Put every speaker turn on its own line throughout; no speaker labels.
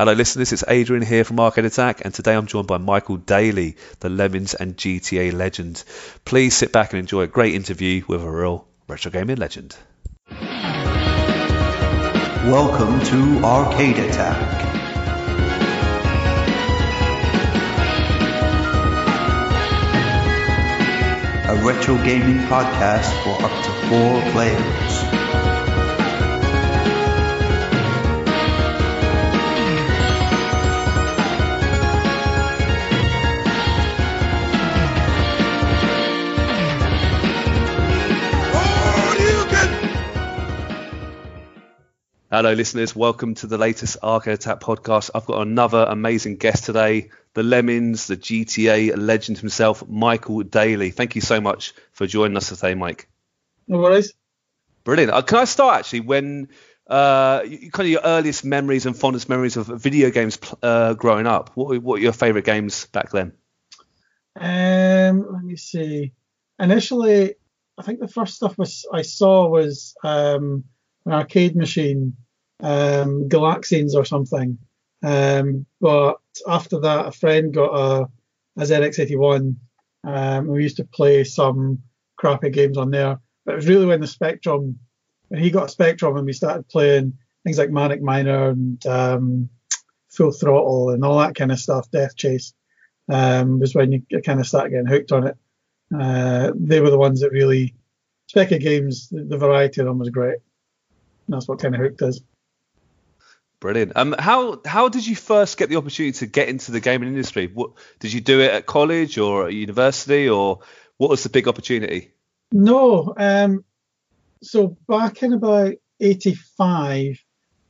Hello, listeners. It's Adrian here from Arcade Attack, and today I'm joined by Michael Daly, the Lemmings and GTA legend. Please sit back and enjoy a great interview with a real retro gaming legend.
Welcome to Arcade Attack. A retro gaming podcast for up to four players.
Hello, listeners. Welcome to the latest Arcade Attack podcast. I've got another amazing guest today, the Lemmings, the GTA legend himself, Michael Daly. Thank you so much for joining us today, Mike.
No worries.
Brilliant. Uh, can I start actually when uh, kind of your earliest memories and fondest memories of video games uh, growing up? What, what were your favourite games back then?
Um, let me see. Initially, I think the first stuff was I saw was um, an arcade machine, um, Galaxians or something. Um, but after that, a friend got a, a ZX81. Um, we used to play some crappy games on there. But it was really when the Spectrum, when he got a Spectrum and we started playing things like Manic Miner and um, Full Throttle and all that kind of stuff, Death Chase, um, was when you kind of started getting hooked on it. Uh, they were the ones that really, spec of games, the, the variety of them was great And that's what kind of hooked us.
Brilliant. Um, how how did you first get the opportunity to get into the gaming industry? What did you do it at college or at university, or what was the big opportunity?
No. Um, so back in about '85,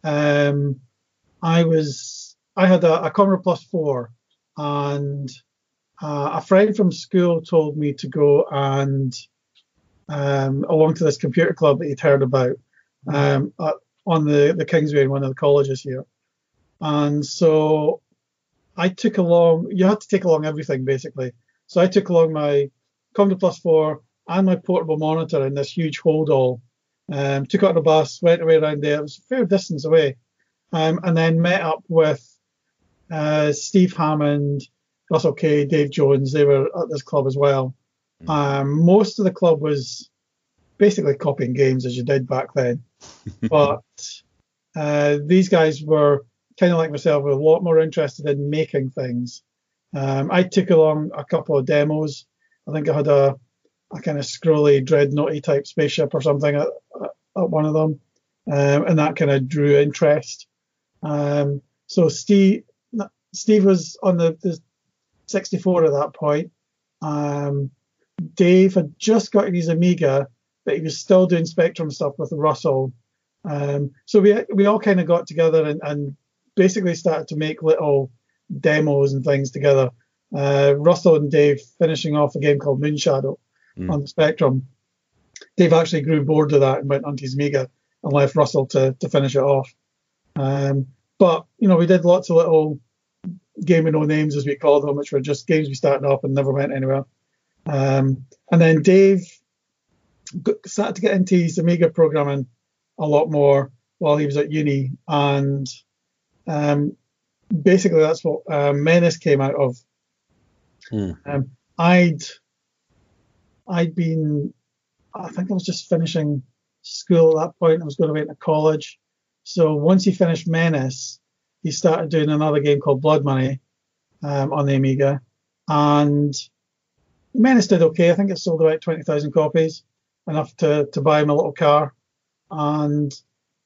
um, I was I had a, a Commodore Plus Four, and uh, a friend from school told me to go and um, along to this computer club that he'd heard about um, at, on the, the Kingsway in one of the colleges here. And so I took along, you had to take along everything basically. So I took along my Commodore Plus 4 and my portable monitor in this huge hold all. Um, took out the bus, went away around there. It was a fair distance away. Um, and then met up with uh, Steve Hammond, Russell Kay, Dave Jones. They were at this club as well. Um, most of the club was basically copying games as you did back then. but uh, these guys were kind of like myself, were a lot more interested in making things. Um, I took along a couple of demos. I think I had a, a kind of scrolly, dreadnoughty type spaceship or something at, at one of them, um, and that kind of drew interest. Um, so Steve, Steve was on the, the 64 at that point. Um, Dave had just got his Amiga but he was still doing Spectrum stuff with Russell. Um, so we we all kind of got together and, and, basically started to make little demos and things together. Uh, Russell and Dave finishing off a game called Moonshadow mm. on the Spectrum. Dave actually grew bored of that and went onto his Amiga and left Russell to, to finish it off. Um, but you know, we did lots of little game with no names as we called them, which were just games we started off and never went anywhere. Um, and then Dave started to get into his Amiga programming a lot more while he was at uni, and um, basically that's what uh, Menace came out of. Hmm. Um, I'd I'd been I think I was just finishing school at that point. I was going to wait to college. So once he finished Menace, he started doing another game called Blood Money um, on the Amiga, and Menace did okay. I think it sold about twenty thousand copies enough to, to buy him a little car. And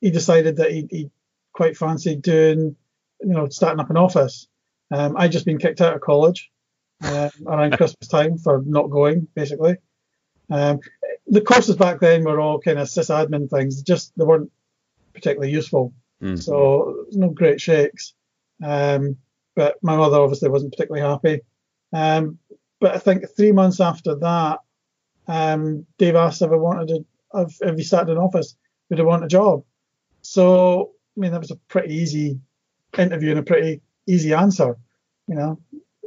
he decided that he, he quite fancied doing, you know, starting up an office. Um, I'd just been kicked out of college uh, around Christmas time for not going, basically. Um, the courses back then were all kind of sysadmin things, just they weren't particularly useful. Mm. So no great shakes. Um, but my mother obviously wasn't particularly happy. Um, but I think three months after that, um, Dave asked if I wanted to, if, if he started an office, would I want a job? So, I mean, that was a pretty easy interview and a pretty easy answer, you know,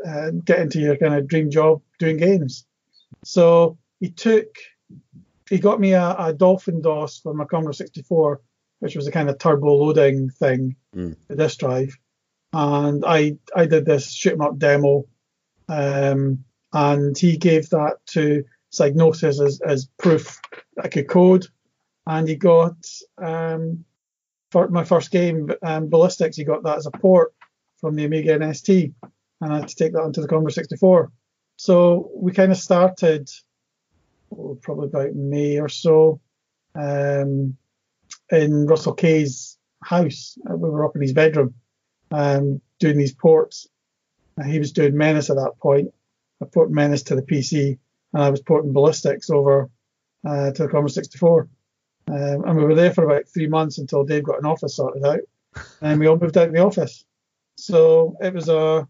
uh, get into your kind of dream job doing games. So he took, he got me a, a Dolphin DOS for my Commodore 64, which was a kind of turbo loading thing, mm. the disk drive. and I I did this shoot 'em up demo, um, and he gave that to Psygnosis as, as proof that I could code, and he got um, for my first game, um, Ballistix, he got that as a port from the Amiga NST, and I had to take that onto the Commodore 64. So we kind of started oh, probably about May or so um, in Russell Kay's house. Uh, we were up in his bedroom um, doing these ports. Uh, he was doing Menace at that point. I put Menace to the PC, and I was porting Ballistix over uh, to the Commodore 64. Um, and we were there for about three months until Dave got an office sorted out, and we all moved out of the office. So it was a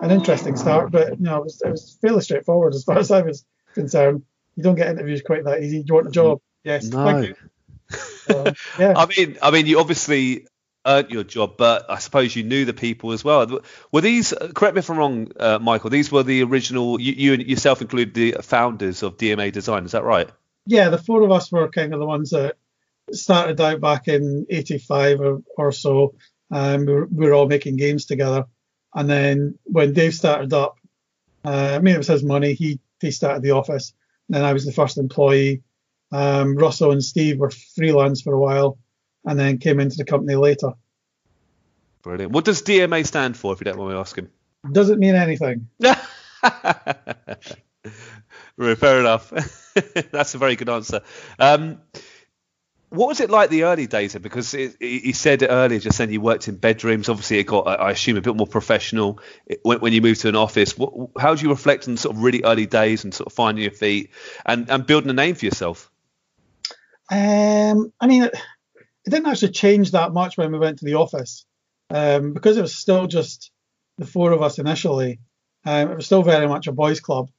an interesting start, but you know, it was, it was fairly straightforward as far as I was concerned. You don't get interviews quite that easy. Do you want a job? Yes.
No.
So, yeah.
I mean, I mean, you obviously earned your job, but I suppose you knew the people as well. Were these? Correct me if I'm wrong, uh, Michael. These were the original. You, you and yourself included the founders of DMA Design. Is that right?
Yeah, the four of us were kind of the ones that started out back in 85 or, or so. Um, we, were, we were all making games together. And then when Dave started up, uh, I mean, it was his money. He, he started the office. And then I was the first employee. Um, Russell and Steve were freelance for a while and then came into the company later.
Brilliant. What does DMA stand for, if you don't mind me asking?
Doesn't mean anything.
right, fair enough. That's a very good answer. Um, what was it like the early days? Because he said earlier, just then you worked in bedrooms. Obviously, it got, I assume, a bit more professional when, when you moved to an office. What, how do you reflect on sort of really early days and sort of finding your feet and, and building a name for yourself?
Um, I mean, it, it didn't actually change that much when we went to the office um, because it was still just the four of us initially. Um, it was still very much a boys' club.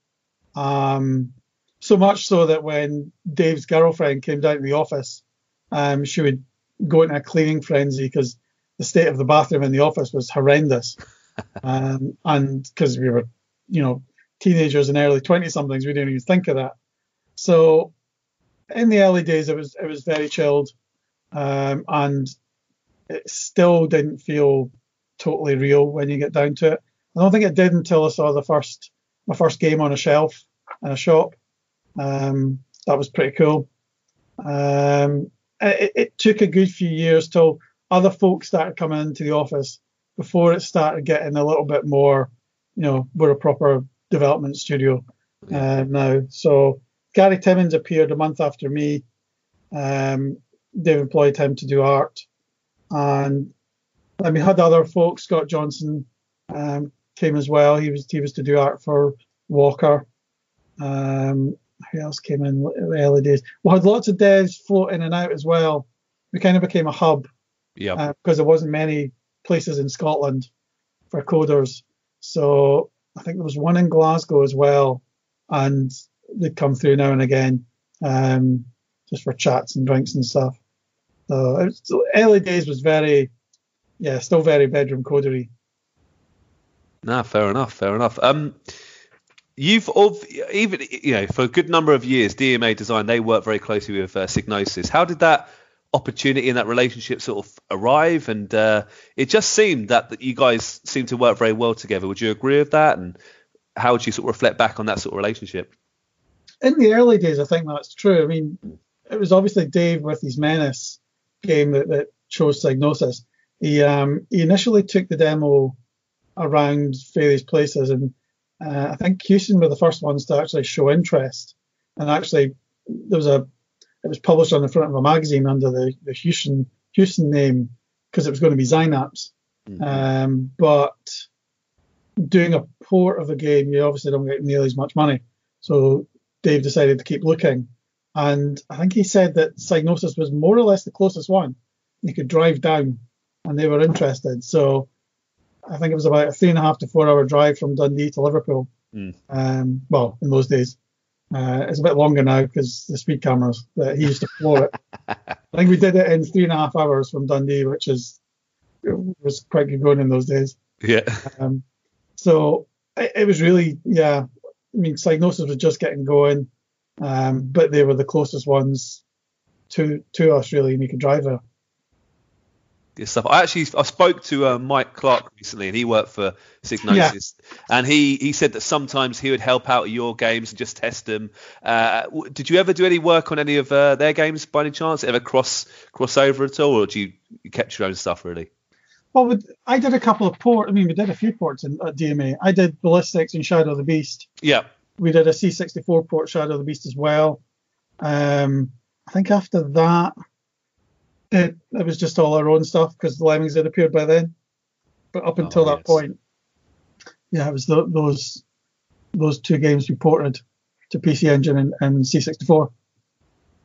Um, so much so that when Dave's girlfriend came down to the office, um, she would go into a cleaning frenzy because the state of the bathroom in the office was horrendous. um, and because we were, you know, teenagers and early 20 somethings, we didn't even think of that. So in the early days, it was it was very chilled, um, and it still didn't feel totally real when you get down to it. I don't think it did until I saw the first my first game on a shelf in a shop. Um, that was pretty cool. Um, it, it, took a good few years till other folks started coming into the office before it started getting a little bit more, you know, we're a proper development studio uh, now. So Gary Timmons appeared a month after me. Um, they've employed him to do art, and I mean, had other folks. Scott Johnson um, came as well. He was he was to do art for Walker. Um, who else came in the early days? We had lots of devs float in and out as well. We kind of became a hub.
Yeah.
Uh, because there wasn't many places in Scotland for coders. So I think there was one in Glasgow as well, and they'd come through now and again, um, just for chats and drinks and stuff. So it was, early days was very, yeah, still very bedroom codery.
Nah, fair enough, fair enough. Um, you've of even you know for a good number of years, DMA Design they work very closely with uh, Psygnosis. How did that opportunity and that relationship sort of arrive? And uh, it just seemed that, that you guys seem to work very well together. Would you agree with that? And how would you sort of reflect back on that sort of relationship?
In the early days, I think that's true. I mean, it was obviously Dave with his Menace game that, that chose Psygnosis. He um, he initially took the demo around various places and uh, I think Hewson were the first ones to actually show interest, and actually there was a it was published on the front of a magazine under the, the Hewson Hewson name because it was going to be Xynapse. Mm-hmm. Um, but doing a port of the game, you obviously don't get nearly as much money. So Dave decided to keep looking, and I think he said that Psygnosis was more or less the closest one. You could drive down, and they were interested. So I think it was about a three and a half to four hour drive from Dundee to Liverpool. Mm. Um, well, in those days, uh, it's a bit longer now because the speed cameras that he used to floor it. I think we did it in three and a half hours from Dundee, which is was quite good going in those days.
Yeah.
Um, so it, it, was really, yeah. I mean, Psygnosis was just getting going, um, but they were the closest ones to to us really, and you could drive there.
Stuff. I actually I spoke to uh, Mike Clark recently, and he worked for Psygnosis, and he he said that sometimes he would help out at your games and just test them. Uh, did you ever do any work on any of uh, their games by any chance? Ever cross cross over at all, or do you, you kept your own stuff really?
Well, with, I did a couple of ports. I mean, we did a few ports in at DMA. I did Ballistix and Shadow of the Beast.
Yeah.
We did a C64 port Shadow of the Beast as well. Um, I think after that, it, it was just all our own stuff because the Lemmings had appeared by then. But up until
Oh,
that
yes.
point, yeah, it was tho- those those two games we ported to PC Engine and, and C64.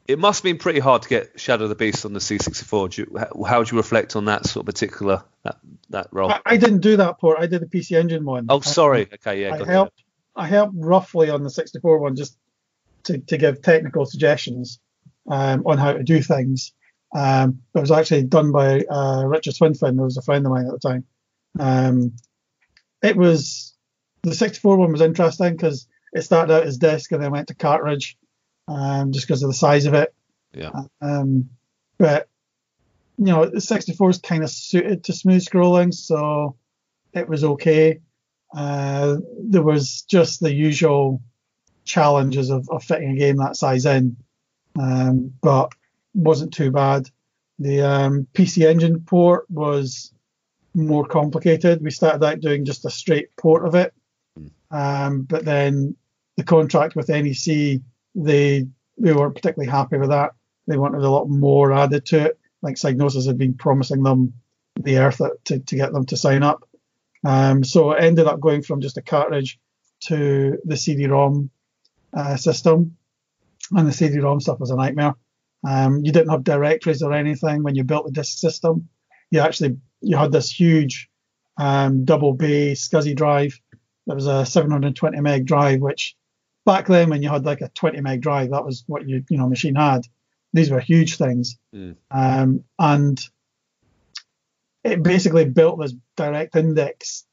It must have been pretty hard to get Shadow of the Beast on the C64. Do you, how, would you reflect on that sort of particular that that role?
I, I didn't do that port. I did the PC Engine one.
oh, sorry. Okay, yeah.
I helped. I helped roughly on the 64 one just to, to give technical suggestions um, on how to do things. Um, it was actually done by uh, Richard Swinfin, who was a friend of mine at the time. Um, it was the 64 one was interesting because it started out as disc and then went to cartridge, um, just because of the size of it.
Yeah.
Um, but you know, the 64 is kind of suited to smooth scrolling, so it was okay. Uh, there was just the usual challenges of, of fitting a game that size in, um, but wasn't too bad. The um, PC Engine port was more complicated. We started out doing just a straight port of it, um, but then the contract with NEC, they they weren't particularly happy with that. They wanted a lot more added to it. Like Psygnosis had been promising them the earth to, to get them to sign up. Um, so it ended up going from just a cartridge to the CD-ROM uh, system, and the CD-ROM stuff was a nightmare. Um, you didn't have directories or anything when you built the disk system. You actually you had this huge um, double bay SCSI drive. That was a 720 meg drive, which back then when you had like a 20 meg drive, that was what you you know machine had. These were huge things,
Mm.
um, and it basically built this direct index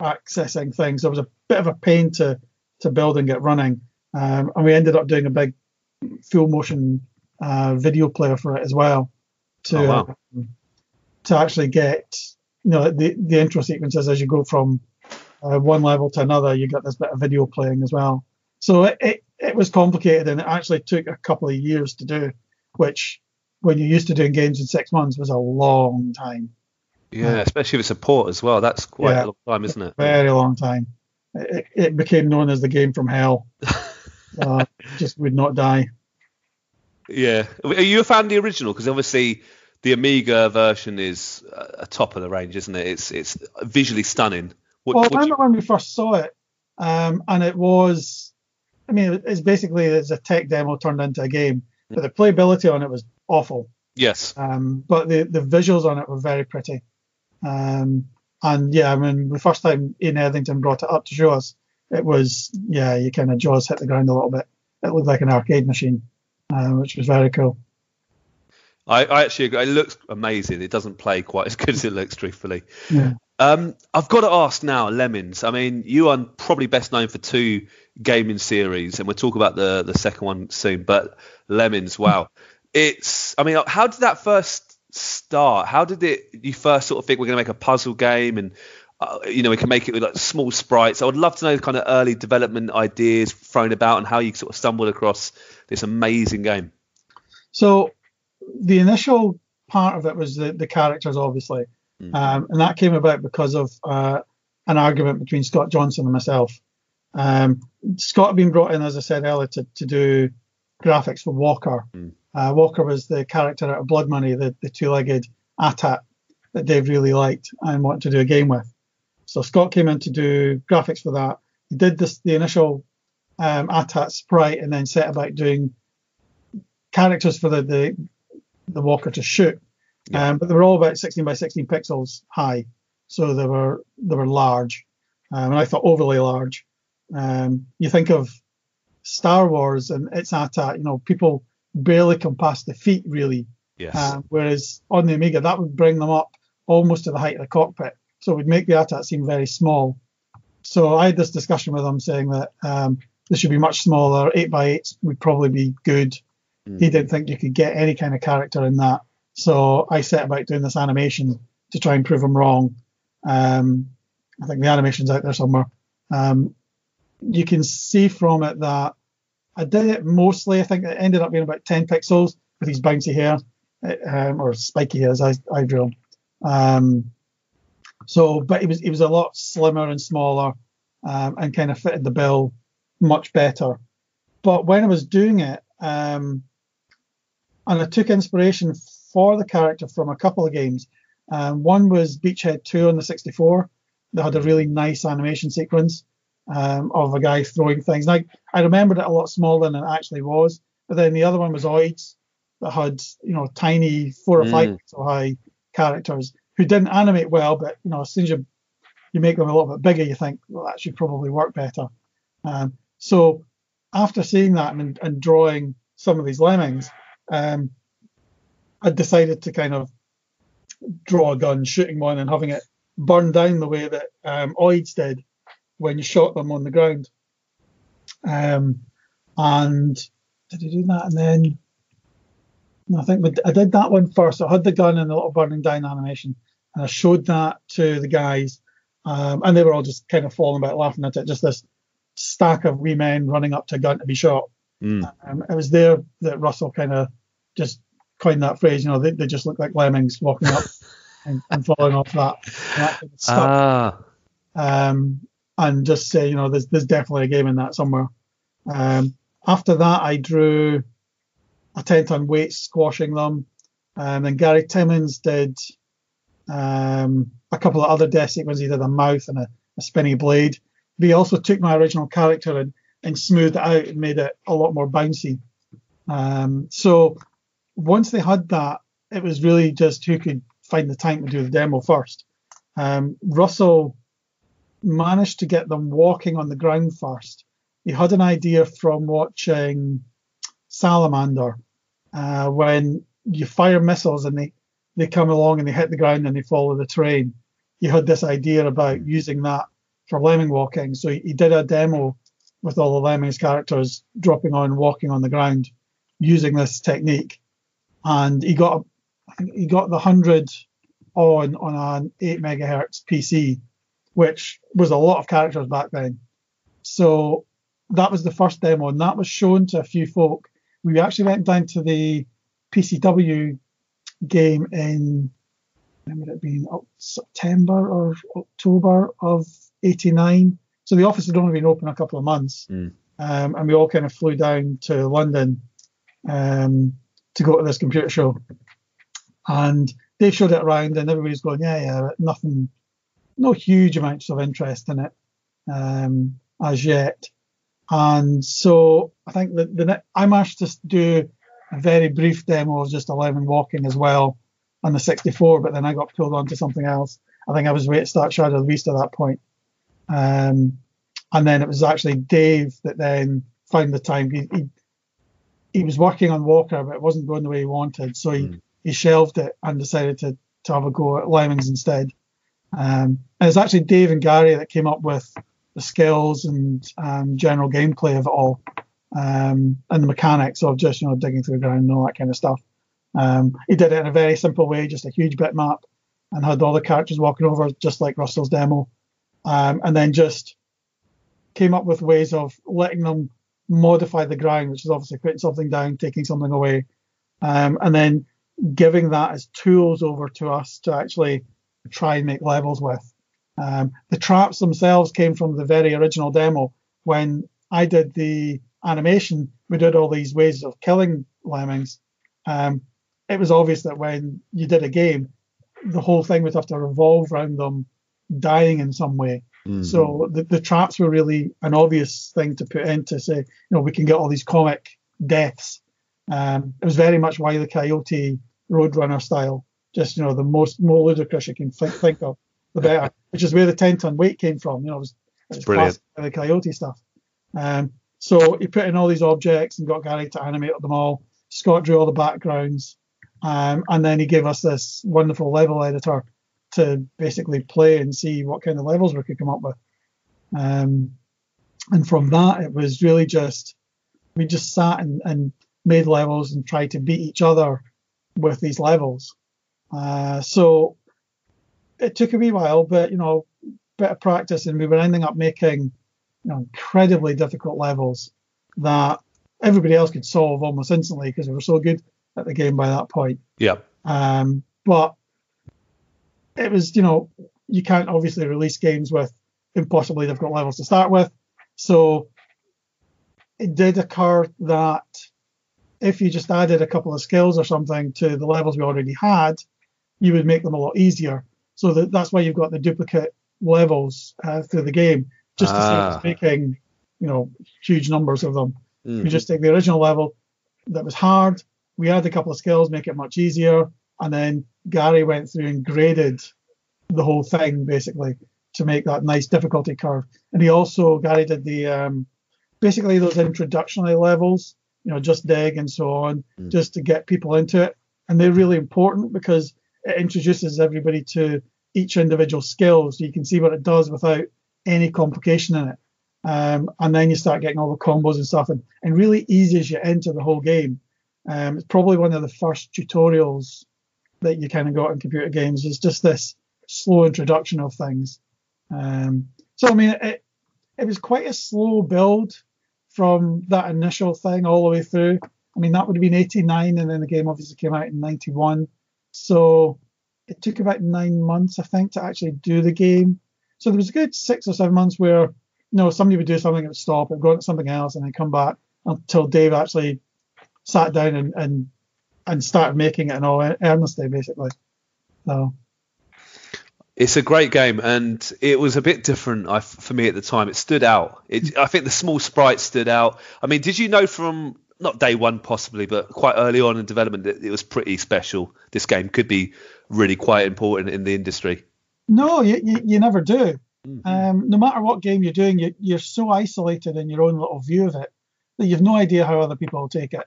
accessing thing. So it was a bit of a pain to to build and get running. Um, and we ended up doing a big full motion uh, video player for it as well to
Oh, wow.
um, to actually get you know the the intro sequences as you go from uh, one level to another. You get this bit of video playing as well. So it, it it was complicated and it actually took a couple of years to do, which when you're used to doing games in six months was a long time.
Yeah, especially with it's a port as well. That's quite
Yeah.
a long time, isn't it?
very long time. It, it became known as the game from hell. uh, just would not die.
Yeah. Are you a fan of the original? Because obviously the Amiga version is a top of the range, isn't it? It's it's visually stunning. What,
Well, I
do you-
remember when we first saw it, um, and it was, I mean, it's basically it's a tech demo turned into a game, but the playability on it was awful.
yes.
Um, but the, the visuals on it were very pretty. Um, and yeah, I mean, the first time Ian Hetherington brought it up to show us, it was, yeah, you kind of jaws hit the ground a little bit. It looked like an arcade machine, uh, which was very cool.
I, I actually agree. It looks amazing. It doesn't play quite as good as it looks, truthfully.
Yeah.
Um, I've got to ask now, Lemmings. I mean, you are probably best known for two gaming series, and we'll talk about the the second one soon. But Lemmings, wow, it's. I mean, how did that first start? How did it? You first sort of think we're going to make a puzzle game, and uh, you know we can make it with like small sprites. I would love to know the kind of early development ideas thrown about and how you sort of stumbled across this amazing game.
So the initial part of it was the, the characters, obviously,
Mm.
um, and that came about because of uh, an argument between Scott Johnson and myself. Um, Scott had been brought in, as I said earlier, to, to do graphics for Walker.
Mm.
Uh, Walker was the character out of Blood Money, the, the two-legged ATAT that Dave really liked and wanted to do a game with. So Scott came in to do graphics for that. He did this the initial um, ATAT sprite and then set about doing characters for the the, the Walker to shoot.
Yeah.
Um, but they were all about 16 by 16 pixels high, so they were they were large, um, and I thought overly large. Um, you think of Star Wars and its ATAT, you know, people barely come past the feet really,
Yes.
um, whereas on the Amiga that would bring them up almost to the height of the cockpit, so would make the ATAT seem very small. So I had this discussion with him saying that um, this should be much smaller. Eight by eight would probably be good.
Mm.
He didn't think you could get any kind of character in that So I set about doing this animation to try and prove him wrong. Um, I think the animation's out there somewhere. Um, you can see from it that I did it mostly. I think it ended up being about 10 pixels with his bouncy hair, um, or spiky hair as I, I drew him. So, but it was it was a lot slimmer and smaller, um, and kind of fitted the bill much better. But when I was doing it, um, and I took inspiration for the character from a couple of games. Um, one was Beachhead 2 on the 64. They had a really nice animation sequence um, of a guy throwing things. And I, I remembered it a lot smaller than it actually was. But then the other one was Oids that had, you know, tiny four or five mm. pixel high characters who didn't animate well, but you know, as soon as you you make them a little bit bigger, you think, well, that should probably work better. Um, so after seeing that and, and, drawing some of these lemmings, um, I decided to kind of draw a gun, shooting one, and having it burn down the way that um, Oids did when you shot them on the ground. Um, and did you do that? And then I think I did that one first. I had the gun and the little burning down animation, and I showed that to the guys, um, and they were all just kind of falling about laughing at it. Just this stack of wee men running up to a gun to be shot. Mm. Um, it was there that Russell kind of just coined that phrase. You know, they, they just look like lemmings walking up and, and, falling off that. that kind of ah. Um, and just say, you know, there's there's definitely a game in that somewhere. Um, after that, I drew a 10 ton weight squashing them. Um, and Gary Timmons did um, a couple of other death sequences. He did a mouth and a, a spinny blade. But he also took my original character and, and smoothed it out and made it a lot more bouncy. Um, so once they had that, it was really just who could find the time to do the demo first. Um, Russell managed to get them walking on the ground first. He had an idea from watching Salamander uh, when you fire missiles and they, they come along and they hit the ground and they follow the terrain. He had this idea about using that for lemming walking. So he, he did a demo with all the lemmings characters dropping on walking on the ground using this technique. And he got he got the hundred on on an eight megahertz PC, which was a lot of characters back then. So that was the first demo, and that was shown to a few folk. We actually went down to the PCW game in would it being September or October of '89. So the office had only been open a couple of months, mm. um, and we all kind of flew down to London um, to go to this computer show. And they showed it around, and everybody's going, yeah, yeah, nothing, no huge amounts of interest in it um, as yet. And so I think that the I managed to do a very brief demo of just 11 walking as well on the 64, but then I got pulled onto something else. I think I was waiting to start Shadow of the Beast at that point. Um, and then it was actually Dave that then found the time. He, he, he was working on Walker, but it wasn't going the way he wanted, so he, mm. he shelved it and decided to, to have a go at Lemmings instead. Um, and it's actually Dave and Gary that came up with the skills and um, general gameplay of it all, um, and the mechanics of just you know digging through the ground and all that kind of stuff. Um, he did it in a very simple way, just a huge bitmap, and had all the characters walking over just like Russell's demo, um, and then just came up with ways of letting them modify the ground, which is obviously putting something down, taking something away, um, and then giving that as tools over to us to actually try and make levels with. Um, the traps themselves came from the very original demo. When I did the animation, we did all these ways of killing lemmings. Um, it was obvious that when you did a game, the whole thing would have to revolve around them dying in some way. Mm-hmm. So the, the traps were really an obvious thing to put in to say, you know, we can get all these comic deaths. Um, it was very much Wile E. Coyote Roadrunner style, just you know the most more ludicrous you can think, think of, the better. Which is where the 10 ton weight came from. You know, it was, it was brilliant. The Coyote stuff. Um, so he put in all these objects and got Gary to animate them all. Scott drew all the backgrounds, um, and then he gave us this wonderful level editor to basically play and see what kind of levels we could come up with. Um, and from that, it was really just we just sat and, and made levels and tried to beat each other with these levels. Uh, so it took a wee while, but you know, bit of practice, and we were ending up making you know incredibly difficult levels that everybody else could solve almost instantly because they were so good at the game by that point.
Yeah.
Um, but it was, you know, you can't obviously release games with impossibly difficult levels to start with. So it did occur that if you just added a couple of skills or something to the levels we already had, you would make them a lot easier. So that, that's why you've got the duplicate levels uh, through the game, just to
Ah.
save making, you know, huge numbers of them.
Mhm.
You just take the original level that was hard, we add a couple of skills, make it much easier, and then Gary went through and graded the whole thing basically to make that nice difficulty curve. And he also Gary did the um, basically those introductory levels, you know, just dig and so on,
Mm.
just to get people into it. And they're really important because it introduces everybody to each individual skill so you can see what it does without any complication in it. Um, and then you start getting all the combos and stuff and, and really eases you into the whole game. Um, it's probably one of the first tutorials that you kind of got in computer games. It's just this slow introduction of things. Um, so I mean, it it was quite a slow build from that initial thing all the way through. I mean, that would have been 89, and then the game obviously came out in 91. So it took about nine months, I think, to actually do the game. So there was a good six or seven months where, you know, somebody would do something, it would stop, and go on to something else, and then come back until Dave actually sat down and and, and started making it in all earnestly, basically. So
It's a great game, and it was a bit different I, for me at the time. It stood out. It, I think the small sprites stood out. I mean, did you know from not day one possibly, but quite early on in development that it was pretty special? This game could be really quite important in the industry.
No, you, you, you never do. Um, no matter what game you're doing, you, you're so isolated in your own little view of it that you've no idea how other people will take it.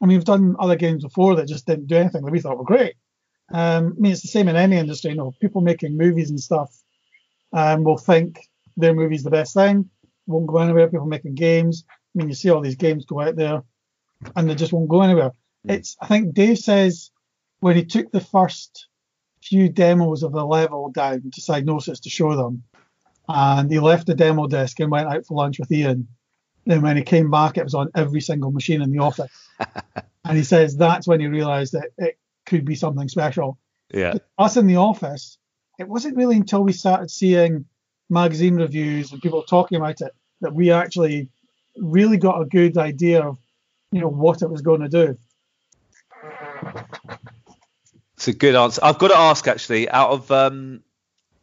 I mean, we've done other games before that just didn't do anything that we thought were great. Um, I mean, it's the same in any industry. You know, people making movies and stuff um, will think their movie's the best thing, won't go anywhere. People making games. I mean, you see all these games go out there, and they just won't go anywhere. It's. I think Dave says when he took the first few demos of the level down to Psygnosis to show them, and he left the demo disc and went out for lunch with Ian. Then when he came back, it was on every single machine in the office. and he says that's when he realised that it could be something special.
Yeah.
Us in the office, it wasn't really until we started seeing magazine reviews and people talking about it that we actually really got a good idea of, you know, what it was going to do.
It's a good answer. I've got to ask actually. Out of um,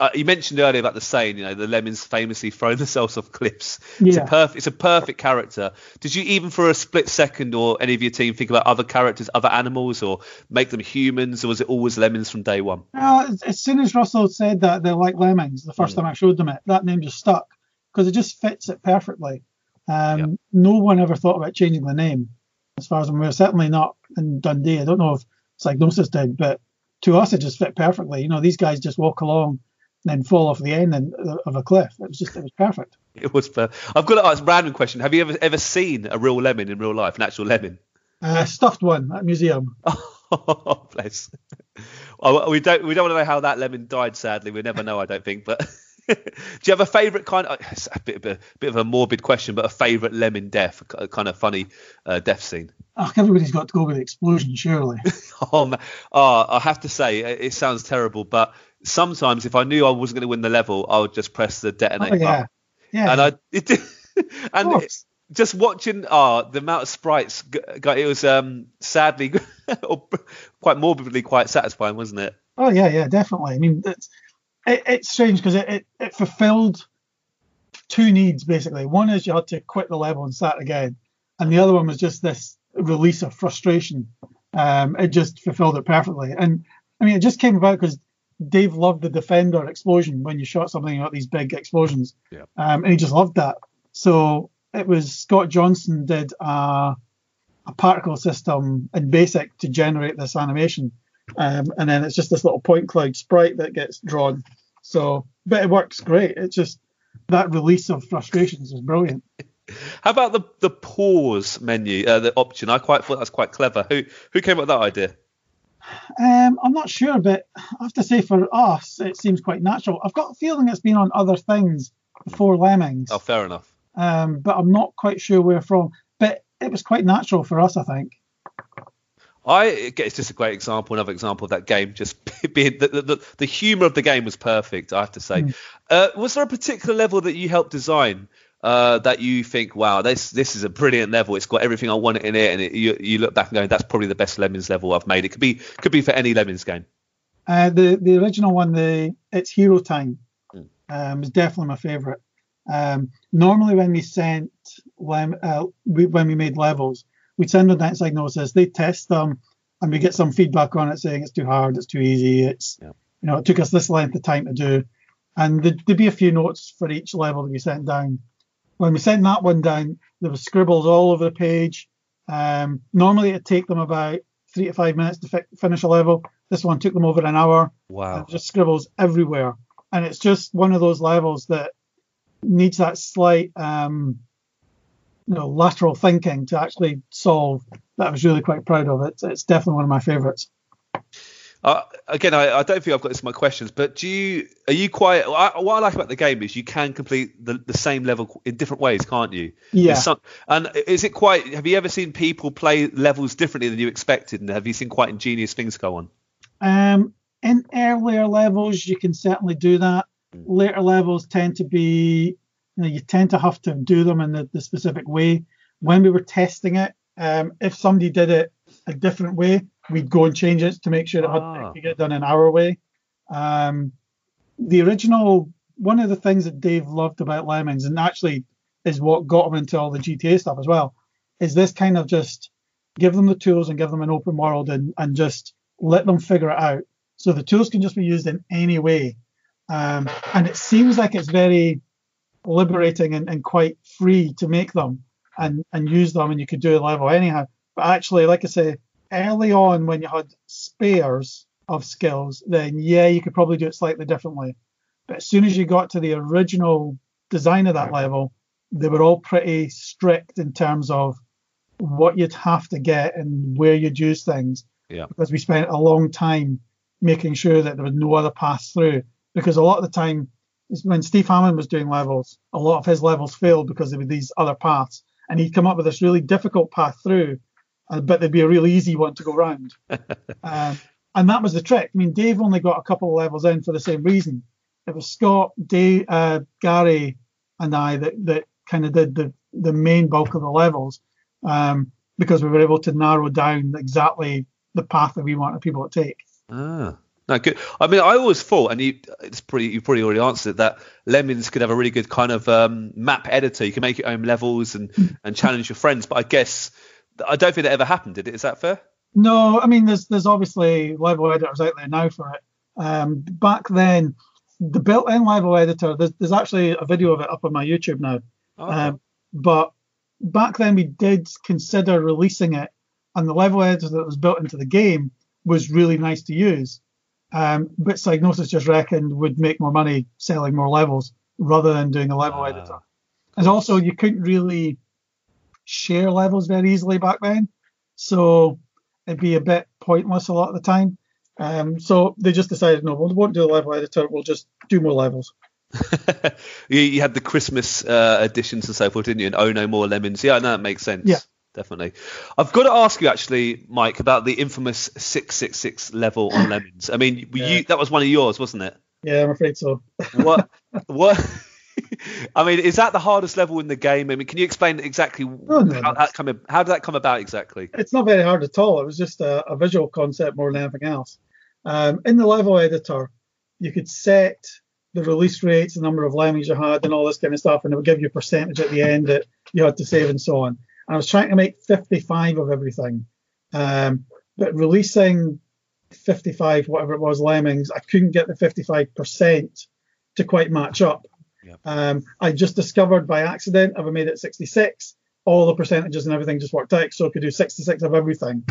uh, you mentioned earlier about the saying, you know, the lemmings famously throw themselves off cliffs. Yeah. It's a perfect. It's a perfect character. Did you even for a split second or any of your team think about other characters, other animals, or make them humans, or was it always lemmings from day one?
Uh, as- soon as Russell said that they're like lemmings, the first time I showed them it, that name just stuck because it just fits it perfectly. Um,
Yeah.
No one ever thought about changing the name, as far as I'm aware. Certainly not in Dundee. I don't know if Psygnosis did, but to us it just fit perfectly. You know, these guys just walk along and then fall off the end and, of a cliff. It was just, it was perfect.
It was. Per- I've got to ask a random question. Have you ever ever seen a real lemming in real life, an actual lemming?
Uh, stuffed one at a museum.
Oh, bless. Oh, we don't we don't want to know how that lemming died. Sadly, we never know. I don't think. But do you have a favourite kind? Of, it's a bit of a bit of a morbid question, but a favourite lemming death, a kind of funny uh, death scene.
Oh, everybody's got to go with the explosion, surely.
Oh, man. oh, I have to say, it sounds terrible, but sometimes if I knew I wasn't going to win the level, I would just press the detonate
oh, yeah.
button.
Yeah.
And I it did, and it- just watching uh, the amount of sprites, got, it was um, sadly or quite morbidly quite satisfying, wasn't it?
Oh yeah, yeah, definitely. I mean, it's it, it's strange because it, it, it fulfilled two needs basically. One is you had to quit the level and start again, and the other one was just this release of frustration. Um, it just fulfilled it perfectly, and I mean, it just came about because Dave loved the Defender explosion when you shot something you got these big explosions,
Yeah.
um, and he just loved that. So it was Scott Johnson did a, a particle system in BASIC to generate this animation um, and then it's just this little point cloud sprite that gets drawn. So, but it works great. It's just that release of frustrations is brilliant.
How about the the pause menu, uh, the option? I quite thought that's quite clever. Who who came up with that idea?
Um, I'm not sure, but I have to say for us, it seems quite natural. I've got a feeling it's been on other things before Lemmings,
Oh, fair enough.
um, but I'm not quite sure where from. But it was quite natural for us, I think.
I it's just a great example, another example of that game just being the, the, the humour of the game was perfect. I have to say.
Mm.
Uh, was there a particular level that you helped design uh, that you think, wow, this this is a brilliant level. It's got everything I wanted in it, and it, you you look back and go, that's probably the best Lemmings level I've made. It could be could be for any Lemmings game.
Uh, the the original one, the it's Hero Time,
Mm.
um, is definitely my favourite. Um, normally, when we sent lem- uh, we, when we made levels, we'd send them that Psygnosis. They test them, and we get some feedback on it saying it's too hard, it's too easy, it's
Yeah.
you know it took us this length of time to do, and there'd, there'd be a few notes for each level that we sent down. When we sent that one down, there were scribbles all over the page. Um, normally, it'd take them about three to five minutes to fi- finish a level. This one took them over an hour.
Wow.
just scribbles everywhere. And it's just one of those levels that needs that slight, um, you know, lateral thinking to actually solve. That I was really quite proud of it. It's definitely one of my favourites.
Uh, again, I, I don't think I've got this in my questions, but do you are you quite? I, what I like about the game is you can complete the, the same level in different ways, can't you?
Yeah.
Some- and is it quite? Have you ever seen people play levels differently than you expected, and have you seen quite ingenious things go on?
Um, in earlier levels, you can certainly do that. Later levels tend to be, you know, you tend to have to do them in the, the specific way. When we were testing it, um, if somebody did it a different way, we'd go and change it to make sure it had
Ah.
to get done in our way. Um, the original, one of the things that Dave loved about Lemmings, and actually is what got him into all the GTA stuff as well, is this kind of just give them the tools and give them an open world and, and just let them figure it out. So the tools can just be used in any way. Um, and it seems like it's very liberating and, and quite free to make them and, and use them, and you could do a level anyhow. But actually, like I say, early on when you had spares of skills, then yeah, you could probably do it slightly differently. But as soon as you got to the original design of that level, they were all pretty strict in terms of what you'd have to get and where you'd use things.
Yeah.
Because we spent a long time making sure that there was no other paths through. Because a lot of the time, when Steve Hammond was doing levels, a lot of his levels failed because there were these other paths, and he'd come up with this really difficult path through, uh, but there'd be a really easy one to go round. um, and that was the trick. I mean, Dave only got a couple of levels in for the same reason. It was Scott, Dave, uh, Gary, and I that, that kind of did the, the main bulk of the levels um, because we were able to narrow down exactly the path that we wanted people to take.
Ah. No, good. I mean, I always thought, and you, it's pretty, you probably already answered it, that Lemmings could have a really good kind of um, map editor. You can make your own levels and, and challenge your friends. But I guess I don't think that ever happened. Did it? Is that fair?
No, I mean, there's there's obviously level editors out there now for it. Um, back then, the built-in level editor, there's, there's actually a video of it up on my YouTube now.
Oh,
Um, but back then we did consider releasing it, and the level editor that was built into the game was really nice to use. Um, but Psygnosis just reckoned would make more money selling more levels rather than doing a level
Ah.
editor. And also, you couldn't really share levels very easily back then, so it'd be a bit pointless a lot of the time. Um, so they just decided, no, we won't do a level editor. We'll just do more levels.
you, you had the Christmas uh, editions and so forth, didn't you? And oh no more lemmings. Yeah, no, that makes sense.
Yeah.
Definitely. I've got to ask you actually, Mike, about the infamous 666 level on lemmings. I mean,
Yeah.
you, that was one of yours, wasn't it?
Yeah, I'm afraid so.
What? what? I mean, is that the hardest level in the game? I mean, can you explain exactly
Oh, no,
how, that come, how did that come about exactly?
it's not very hard at all. It was just a, a visual concept more than anything else. Um, in the level editor, you could set the release rates, the number of lemmings you had, and all this kind of stuff, and it would give you a percentage at the end that you had to save and so on. And I was trying to make 55 of everything, um, but releasing 55, whatever it was, lemmings, I couldn't get the 55% to quite match up.
Yep.
Um, I just discovered by accident, if I made it 66, all the percentages and everything just worked out, so I could do 66 of everything.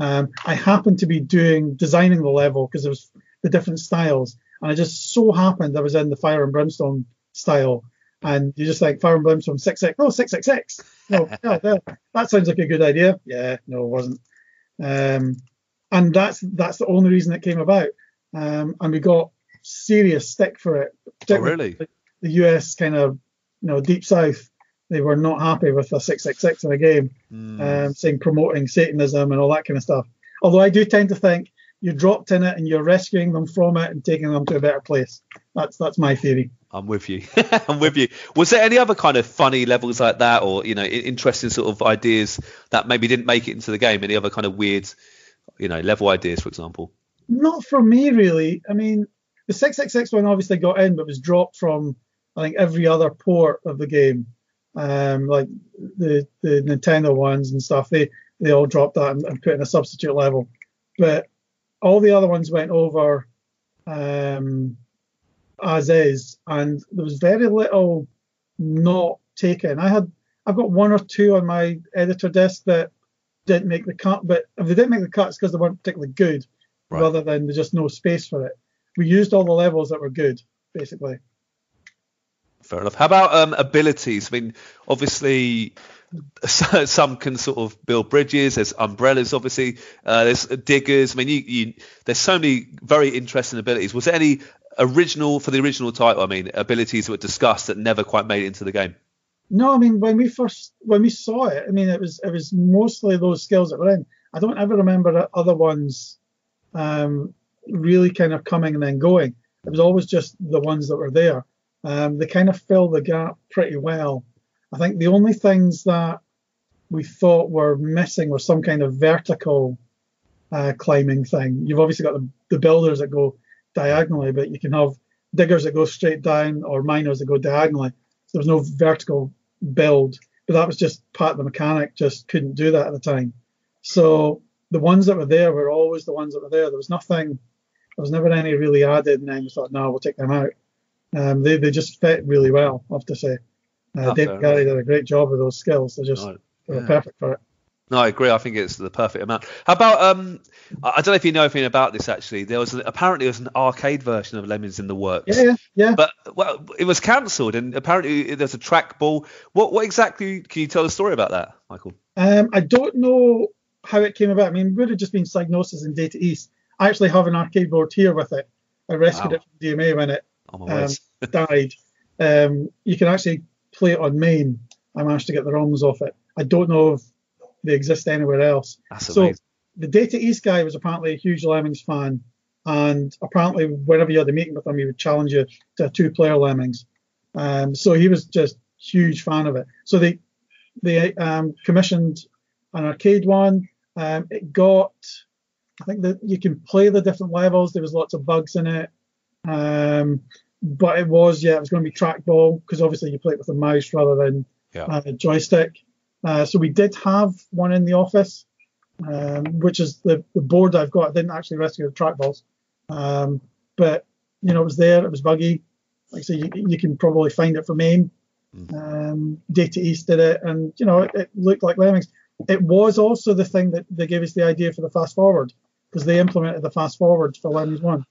Um, I happened to be doing designing the level because there was the different styles, and I just so happened I was in the Fire and Brimstone style, and you just think Fire and Brimstone six six, oh six six six, no, yeah, that, that sounds like a good idea. Yeah, no, it wasn't. Um, and that's that's the only reason it came about. Um, and we got serious stick for it.
Oh, really?
The US kind of, you know, deep south, they were not happy with a 666 in a game,
Mm.
um, saying promoting Satanism and all that kind of stuff. Although I do tend to think you dropped in it and you're rescuing them from it and taking them to a better place. That's that's my theory.
I'm with you. I'm with you. Was there any other kind of funny levels like that, or you know, interesting sort of ideas that maybe didn't make it into the game? Any other kind of weird, you know, level ideas, for example?
Not for me, really. I mean, the 666 one obviously got in, but was dropped from, I think, every other port of the game. Um, like the the Nintendo ones and stuff, they they all dropped that and, and put in a substitute level. But all the other ones went over um, as is, and there was very little not taken. I had I've got one or two on my editor disc that didn't make the cut, but if they didn't make the cut, it's because they weren't particularly good
Right.
rather than there's just no space for it. We used all the levels that were good, basically.
Fair enough. How about um, abilities? I mean, obviously, so- some can sort of build bridges. There's umbrellas, obviously. Uh, there's diggers. I mean, you, you, there's so many very interesting abilities. Was there any original for the original title? I mean, abilities that were discussed that never quite made it into the game.
No, I mean when we first when we saw it, I mean it was it was mostly those skills that were in. I don't ever remember other ones um, really kind of coming and then going. It was always just the ones that were there. Um, they kind of fill the gap pretty well. I think the only things that we thought were missing were some kind of vertical uh, climbing thing. You've obviously got the, the builders that go diagonally, but you can have diggers that go straight down or miners that go diagonally. So there was no vertical build, but that was just part of the mechanic, just couldn't do that at the time. So the ones that were there were always the ones that were there. There was nothing, there was never any really added, and then we thought, no, we'll take them out. Um, they, they just fit really well, I have to say. Uh, Dave Gary did a great job with those skills. They're just
Right.
they were
Yeah.
perfect for it.
No, I agree. I think it's the perfect amount. How about um? I don't know if you know anything about this. Actually, there was apparently there was an arcade version of Lemmings in the works.
Yeah, yeah, yeah.
But well, it was cancelled, and apparently there's a trackball. What what exactly can you tell the story about that, Michael?
Um, I don't know how it came about. I mean, it would have just been Psygnosis and Data East. I actually have an arcade board here with it. I rescued
Wow.
it from DMA when it um, died. Um, you can actually play it on MAME. I managed to get the ROMs off it. I don't know if they exist anywhere else.
That's
so
amazing.
the Data East guy was apparently a huge Lemmings fan, and apparently whenever you had a meeting with him, he would challenge you to two-player Lemmings. Um, so he was just huge fan of it. So they they um, commissioned an arcade one. Um, it got, I think that you can play the different levels. There was lots of bugs in it, um, but it was yeah, it was going to be trackball because obviously you play it with a mouse rather than
Yeah.
uh, a joystick. Uh, so we did have one in the office, um, which is the, the board I've got. I didn't actually rescue the trackballs, um, but you know it was there. It was buggy. Like I say, you, you can probably find it from AIM. Um, Data East did it, and you know it, it looked like Lemmings. It was also the thing that they gave us the idea for the fast forward because they implemented the fast forward for Lemmings One.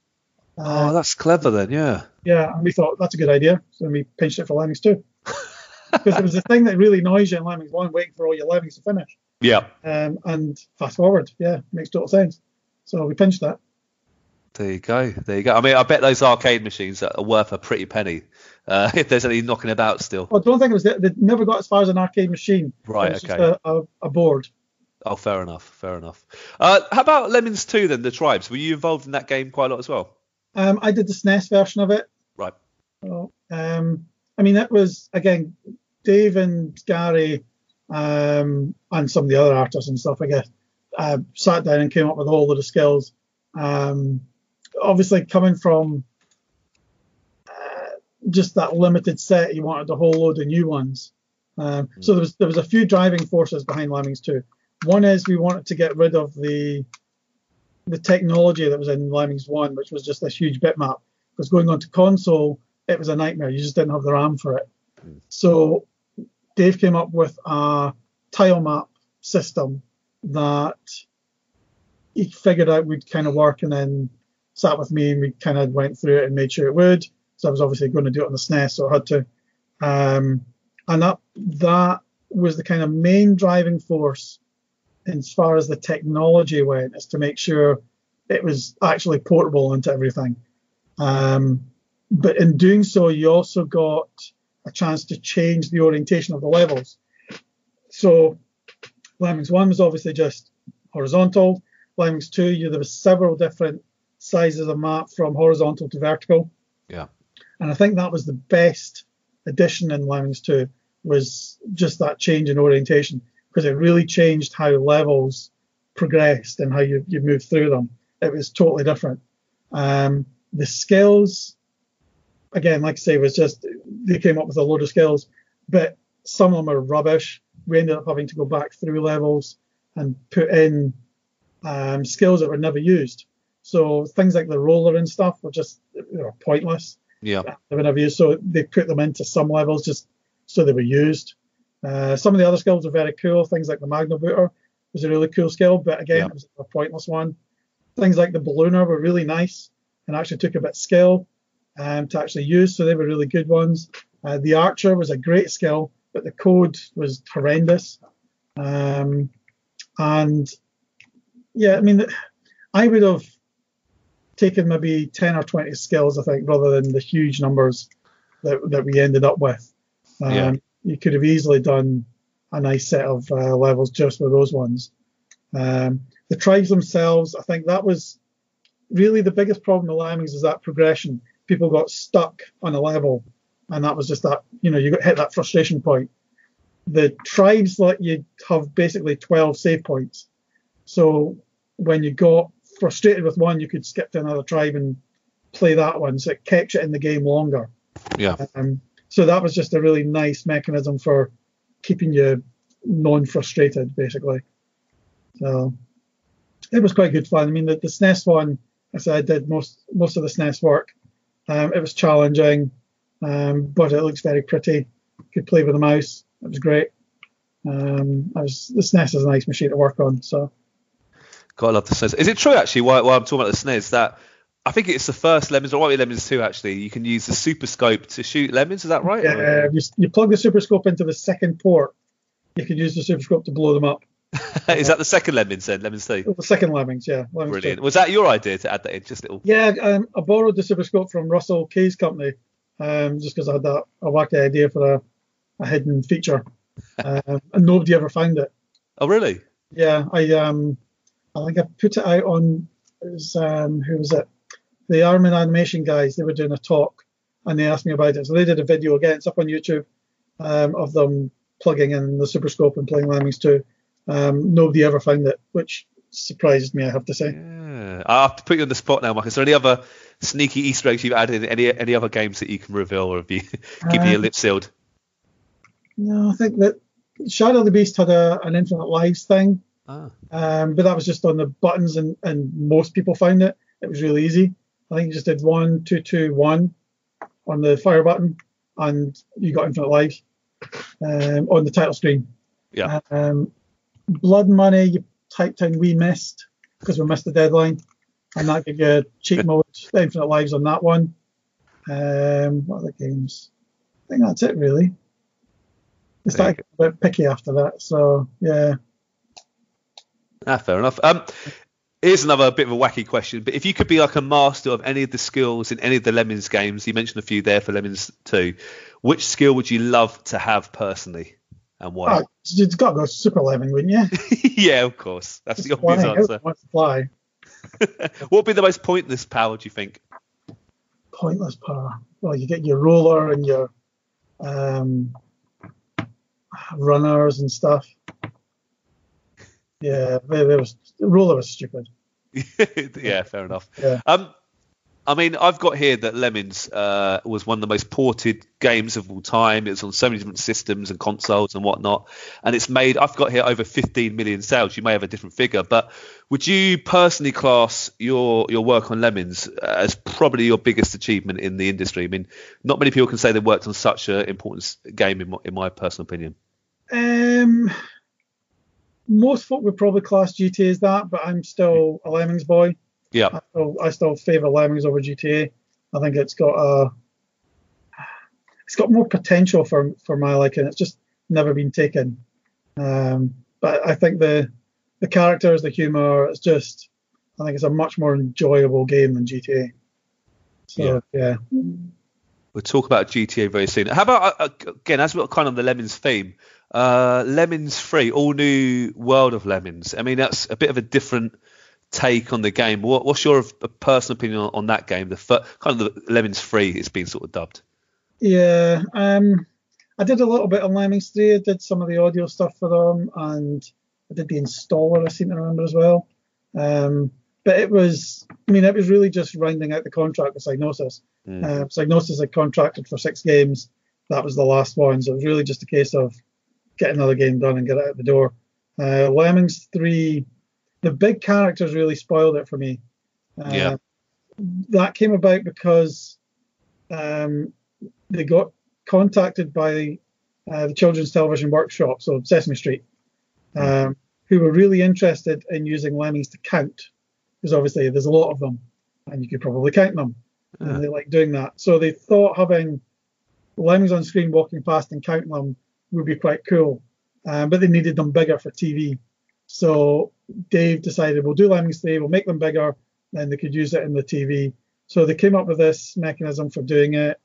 Uh,
oh, that's clever then. Yeah.
yeah, and we thought that's a good idea, so we pinched it for Lemmings Two because it was the thing that really annoys you in Lemmings One, waiting for all your Lemmings to finish.
Yeah.
Um, and fast forward, yeah, makes total sense. So we pinched that.
There you go. There you go. I mean, I bet those arcade machines are worth a pretty penny uh, if there's any knocking about still.
I don't think it was. They never got as far as an arcade machine.
Right,
It was just
okay.
a, a, a board.
Oh, fair enough. Fair enough. Uh, how about Lemmings 2 then, the tribes? Were you involved in that game quite a lot as well?
Um, I did the SNES version of it.
Right.
So, um, I mean, it was again Dave and Gary um, and some of the other artists and stuff. I guess uh, sat down and came up with a whole lot of skills. Um, obviously, coming from uh, just that limited set, you wanted a whole load of new ones. Um, So there was there was a few driving forces behind Lemmings too. One is we wanted to get rid of the the technology that was in Lemmings One, which was just this huge bitmap. Because going onto console, it was a nightmare. You just didn't have the RAM for it. So Dave came up with a tile map system that he figured out would kind of work, and then sat with me and we kind of went through it and made sure it would. So I was obviously going to do it on the SNES, so I had to. Um, and that that was the kind of main driving force as far as the technology went, is to make sure it was actually portable into everything. Um, but in doing so, you also got a chance to change the orientation of the levels. So Lemmings 1 was obviously just horizontal. Lemmings 2, you, there was several different sizes of map from horizontal to vertical.
Yeah.
And I think that was the best addition in Lemmings 2 was just that change in orientation because it really changed how levels progressed and how you, you moved through them. It was totally different. Um, the skills, again, like I say, it was just they came up with a load of skills, but some of them are rubbish. We ended up having to go back through levels and put in um, skills that were never used. So things like the roller and stuff were just you know, pointless.
Yeah.
They were never used. So they put them into some levels just so they were used. Uh, some of the other skills are very cool. Things like the Magna Booter was a really cool skill, but again,
Yeah.
it was a pointless one. Things like the Ballooner were really nice and actually took a bit of skill um, to actually use, so they were really good ones. Uh, the Archer was a great skill, but the code was horrendous. Um, and yeah, I mean, I would have taken maybe 10 or 20 skills, I think, rather than the huge numbers that, that we ended up with. Um,
Yeah.
You could have easily done a nice set of uh, levels just with those ones. Um, the tribes themselves, I think that was really the biggest problem with Lemmings is that progression. People got stuck on a level, and that was just that, you know, you got hit that frustration point. The tribes let you have basically 12 save points. So when you got frustrated with one, you could skip to another tribe and play that one. So it kept you in the game longer.
Yeah.
Um, so that was just a really nice mechanism for keeping you non-frustrated, basically. So it was quite good fun. I mean, the, the SNES one, I said I did most most of the SNES work. Um, it was challenging, um, but it looks very pretty. Could play with a mouse. It was great. Um, I was the SNES is a nice machine to work on. So
God, I love the SNES. Is it true actually? While, while I'm talking about the SNES, that I think it's the first Lemmings, or might be Lemmings 2 actually. You can use the Super Scope to shoot lemmings. Is that right?
Uh, you, you plug the Super Scope into the second port. You can use the Super Scope to blow them up.
Is that the second Lemmings then? Lemmings 2.
The second Lemmings, yeah. Lemmings two.
Brilliant. Was that your idea to add that in? Just little.
Yeah, um, I borrowed the Super Scope from Russell Kay's company, um, just because I had that a wacky idea for a, a hidden feature, um, and nobody ever found it.
Oh, really?
Yeah, I um, I think I put it out on it was, um, who was it? The Armin Animation guys. They were doing a talk, and they asked me about it. So they did a video again. It's up on YouTube um, of them plugging in the Super Scope and playing Lemmings 2. Um, nobody ever found it, which surprised me, I have to say.
Yeah. I have to put you on the spot now, Marcus. Is there any other sneaky Easter eggs you've added in any any other games that you can reveal, or have you keeping your
Um,
lips sealed?
No, I think that Shadow of the Beast had a, an Infinite Lives thing,
Ah.
um, but that was just on the buttons, and, and most people found it. It was really easy. I think you just did one, two, two, one on the fire button, and you got Infinite Lives um, on the title screen.
Yeah.
Um, Blood Money, you typed in "We missed" because we missed the deadline, and that gave you cheat mode, Infinite Lives on that one. Um, what other games? I think that's it really. It's started a bit picky after that, so yeah.
Ah, fair enough. Um, here's another bit of a wacky question. But if you could be like a master of any of the skills in any of the Lemmings games, you mentioned a few there for Lemmings 2. Which skill would you love to have personally, and why?
Oh, you've got to go Super Lemming, wouldn't you?
yeah, of course. That's the obvious answer.
Everyone wants to fly.
what would be the most pointless power, do you think?
Pointless power. Well, you get your roller and your um, runners and stuff. Yeah, they, they was roller was stupid.
yeah, fair enough.
Yeah.
Um, I mean, I've got here that Lemmings uh, was one of the most ported games of all time. It's on so many different systems and consoles and whatnot, and it's made. I've got here over 15 million sales. You may have a different figure, but would you personally class your your work on Lemmings as probably your biggest achievement in the industry? I mean, not many people can say they worked on such an important game, in my, in my personal opinion.
Um, most folk would probably class GTA as that, but I'm still a Lemmings boy.
Yeah,
I still, I still favour Lemmings over GTA. I think it's got a, it's got more potential for for my liking. It's just never been taken. Um, but I think the the characters, the humor. It's just, I think it's a much more enjoyable game than GTA. So yeah.
We'll talk about GTA very soon. How about uh, again, as we're kind of the Lemmings theme, uh, Lemmings Three, all new world of Lemmings. I mean, that's a bit of a different take on the game. What, what's your personal opinion on, on that game? The fir- kind of the Lemmings three has been sort of dubbed.
Yeah, um, I did a little bit on Lemmings 3. I did some of the audio stuff for them, and I did the installer, I seem to remember as well. Um, but it was, I mean, it was really just rounding out the contract with Psygnosis. Mm. Uh, Psygnosis had contracted for six games. That was the last one. So it was really just a case of get another game done and get it out the door. Uh, Lemmings 3, the big characters really spoiled it for me.
Uh, yeah.
That came about because um, they got contacted by uh, the Children's Television Workshop, so Sesame Street, hmm. um, who were really interested in using lemmings to count, because obviously there's a lot of them, and you could probably count them, and they like doing that. So they thought having lemmings on screen walking past and counting them would be quite cool, um, but they needed them bigger for TV. So Dave decided we'll do lemmings 3, we'll make them bigger, then they could use it in the TV. So they came up with this mechanism for doing it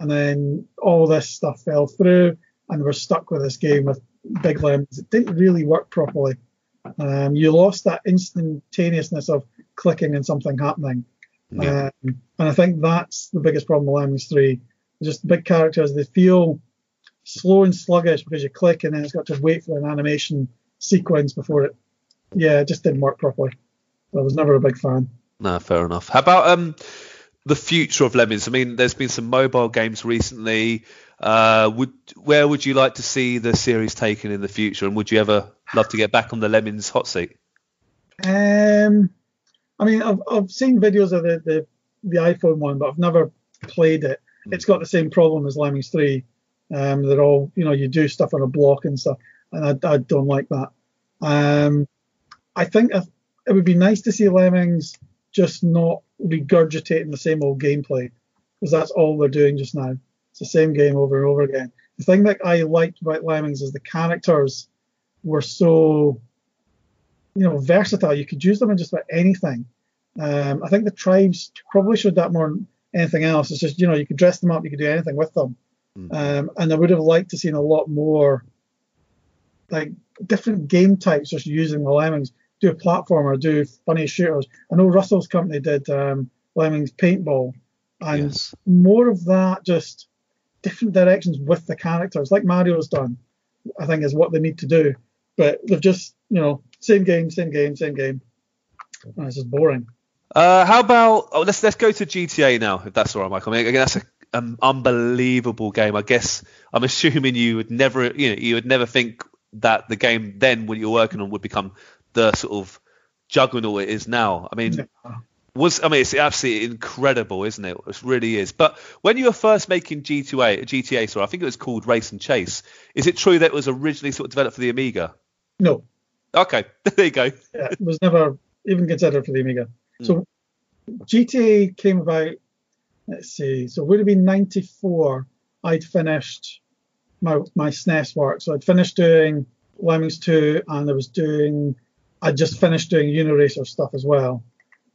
and then all this stuff fell through, and we're stuck with this game with big lemmings. It didn't really work properly. Um, you lost that instantaneousness of clicking and something happening. Yeah. Um, and I think that's the biggest problem with Lemmings 3. Just big characters, they feel slow and sluggish because you click and then it's got to wait for an animation sequence before it. Yeah, it just didn't work properly. I was never a big fan.
No, fair enough. How about um the future of Lemmings? I mean, there's been some mobile games recently. Uh, would where would you like to see the series taken in the future, and would you ever love to get back on the Lemmings hot seat?
Um, I mean, I've I've seen videos of the the, the iPhone one, but I've never played it. Hmm. It's got the same problem as Lemmings Three. Um, they're all, you know, you do stuff on a block and stuff, and I, I don't like that. Um, I think it would be nice to see Lemmings just not regurgitating the same old gameplay because that's all they're doing just now. It's the same game over and over again. The thing that I liked about Lemmings is the characters were so, you know, versatile. You could use them in just about anything. Um, I think the tribes probably showed that more than anything else. It's just, you know, you could dress them up, you could do anything with them. Mm. Um, and I would have liked to seen a lot more, like different game types just using the Lemmings do a platformer, do funny shooters. I know Russell's company did um, Lemmings Paintball, and yes. more of that, just different directions with the characters, like Mario's done. I think is what they need to do, but they've just you know same game, same game, same game. And it's just boring.
Uh, how about oh, let's let's go to GTA now, if that's all right, Michael. I mean, again, that's an unbelievable game. I guess I'm assuming you would never, you know, you would never think that the game then when you're working on would become the sort of juggernaut it is now. I mean, yeah. was I mean it's absolutely incredible, isn't it? It really is. But when you were first making GTA, GTA, sorry, I think it was called Race and Chase. Is it true that it was originally sort of developed for the Amiga?
No.
Okay, there you go.
yeah, it was never even considered for the Amiga. Mm. So GTA came about. Let's see. So it would have been '94. I'd finished my my SNES work. So I'd finished doing Lemmings 2, and I was doing I just finished doing Uniracer stuff as well,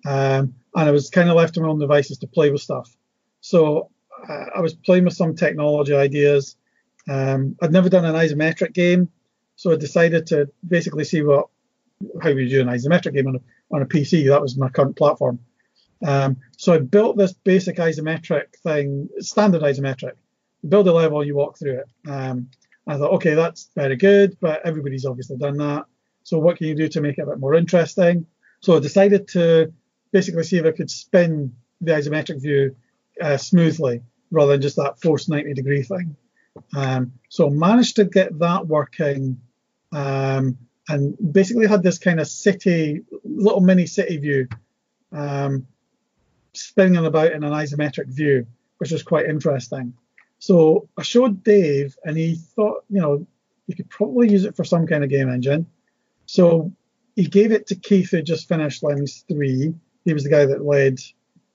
um, and I was kind of left on my own devices to play with stuff. So uh, I was playing with some technology ideas. Um, I'd never done an isometric game, so I decided to basically see what how you do an isometric game on a, on a PC. That was my current platform. Um, so I built this basic isometric thing, standard isometric. Build a level, you walk through it. Um, I thought, okay, that's very good, but everybody's obviously done that. So what can you do to make it a bit more interesting? So I decided to basically see if I could spin the isometric view uh, smoothly rather than just that forced 90 degree thing. Um, so managed to get that working um, and basically had this kind of city, little mini city view um, spinning about in an isometric view, which was quite interesting. So I showed Dave and he thought, you know, you could probably use it for some kind of game engine. So he gave it to Keith, who just finished Lemmings 3. He was the guy that led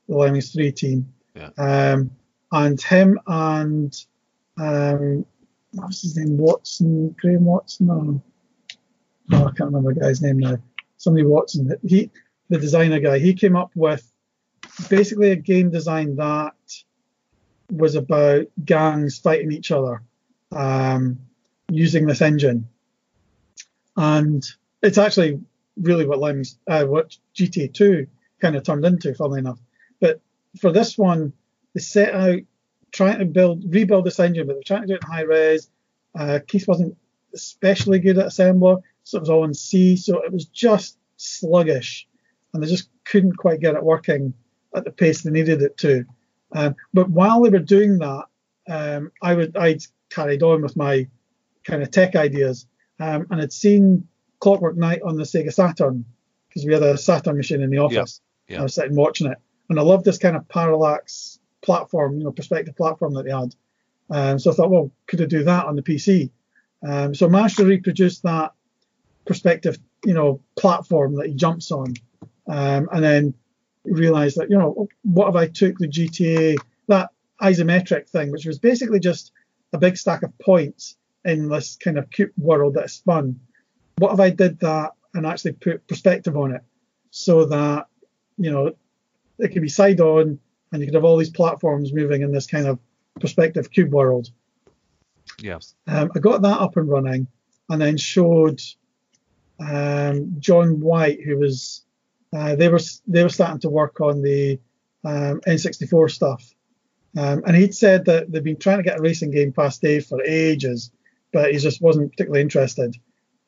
the Lemmings 3 team.
Yeah.
Um, and him and, um, what was his name? Watson, Graham Watson? No. oh, I can't remember the guy's name now. Somebody Watson. He, the designer guy, he came up with basically a game design that was about gangs fighting each other um, using this engine, and it's actually really what Lemmings, uh, what GTA 2 kind of turned into, funnily enough. But for this one, they set out trying to build, rebuild this engine, but they're trying to do it in high res. Uh, Keith wasn't especially good at assembler, so it was all in C, so it was just sluggish, and they just couldn't quite get it working at the pace they needed it to. Um, but while they were doing that, um, I would I'd carried on with my kind of tech ideas, um, and I'd seen Clockwork Knight on the Sega Saturn because we had a Saturn machine in the office.
Yeah, yeah.
I was sitting watching it, and I loved this kind of parallax platform, you know, perspective platform that they had. Um, so I thought, well, could I do that on the PC? Um, so I managed to reproduce that perspective, you know, platform that he jumps on, um, and then realized that, you know, what if I took the GTA that isometric thing, which was basically just a big stack of points in this kind of cube world that spun. What if I did that and actually put perspective on it, so that you know it could be side on, and you could have all these platforms moving in this kind of perspective cube world.
Yes.
Um, I got that up and running, and then showed um, John White, who was uh, they were they were starting to work on the um, N64 stuff, um, and he'd said that they'd been trying to get a racing game past Dave for ages, but he just wasn't particularly interested.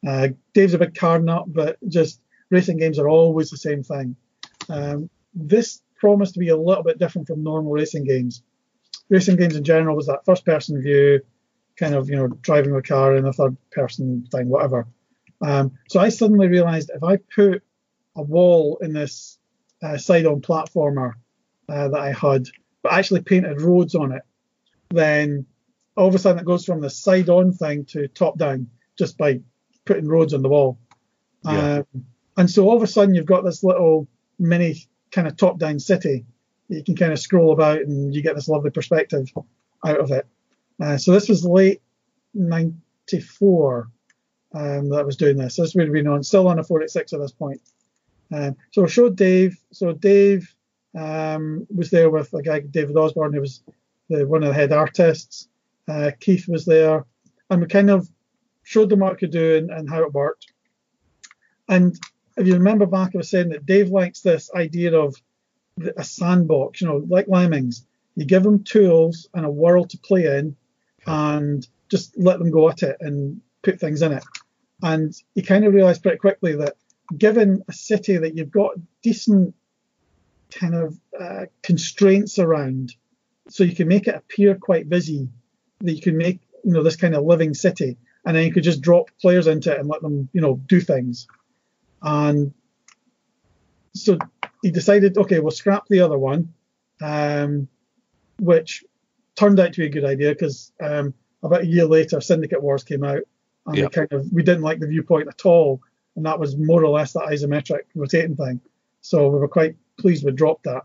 Uh, Dave's a big car nut, but just racing games are always the same thing. Um, this promised to be a little bit different from normal racing games. Racing games in general was that first person view, kind of, you know, driving a car in a third person thing, whatever. Um, so I suddenly realized if I put a wall in this uh, side on platformer uh, that I had, but actually painted roads on it, then all of a sudden it goes from the side on thing to top down just by putting roads on the wall.
Yeah.
Um, and so all of a sudden you've got this little mini kind of top down city that you can kind of scroll about and you get this lovely perspective out of it. Uh, so this was late 94 um, that I was doing this. This would have been on, still on a 486 at this point. Um, so I showed Dave. So Dave um, was there with a guy, David Osborne, who was the, one of the head artists. Uh, Keith was there. And we kind of showed them what I could do and, and how it worked. And if you remember back, I was saying that Dave likes this idea of a sandbox, you know, like Lemmings. You give them tools and a world to play in and just let them go at it and put things in it. And he kind of realised pretty quickly that given a city that you've got decent kind of uh, constraints around, so you can make it appear quite busy, that you can make, you know, this kind of living city, and then you could just drop players into it and let them, you know, do things. And so he decided, okay, we'll scrap the other one, um, which turned out to be a good idea because um, about a year later, Syndicate Wars came out, and
Yeah.
we kind of we didn't like the viewpoint at all, and that was more or less that isometric rotating thing. So we were quite pleased we dropped that.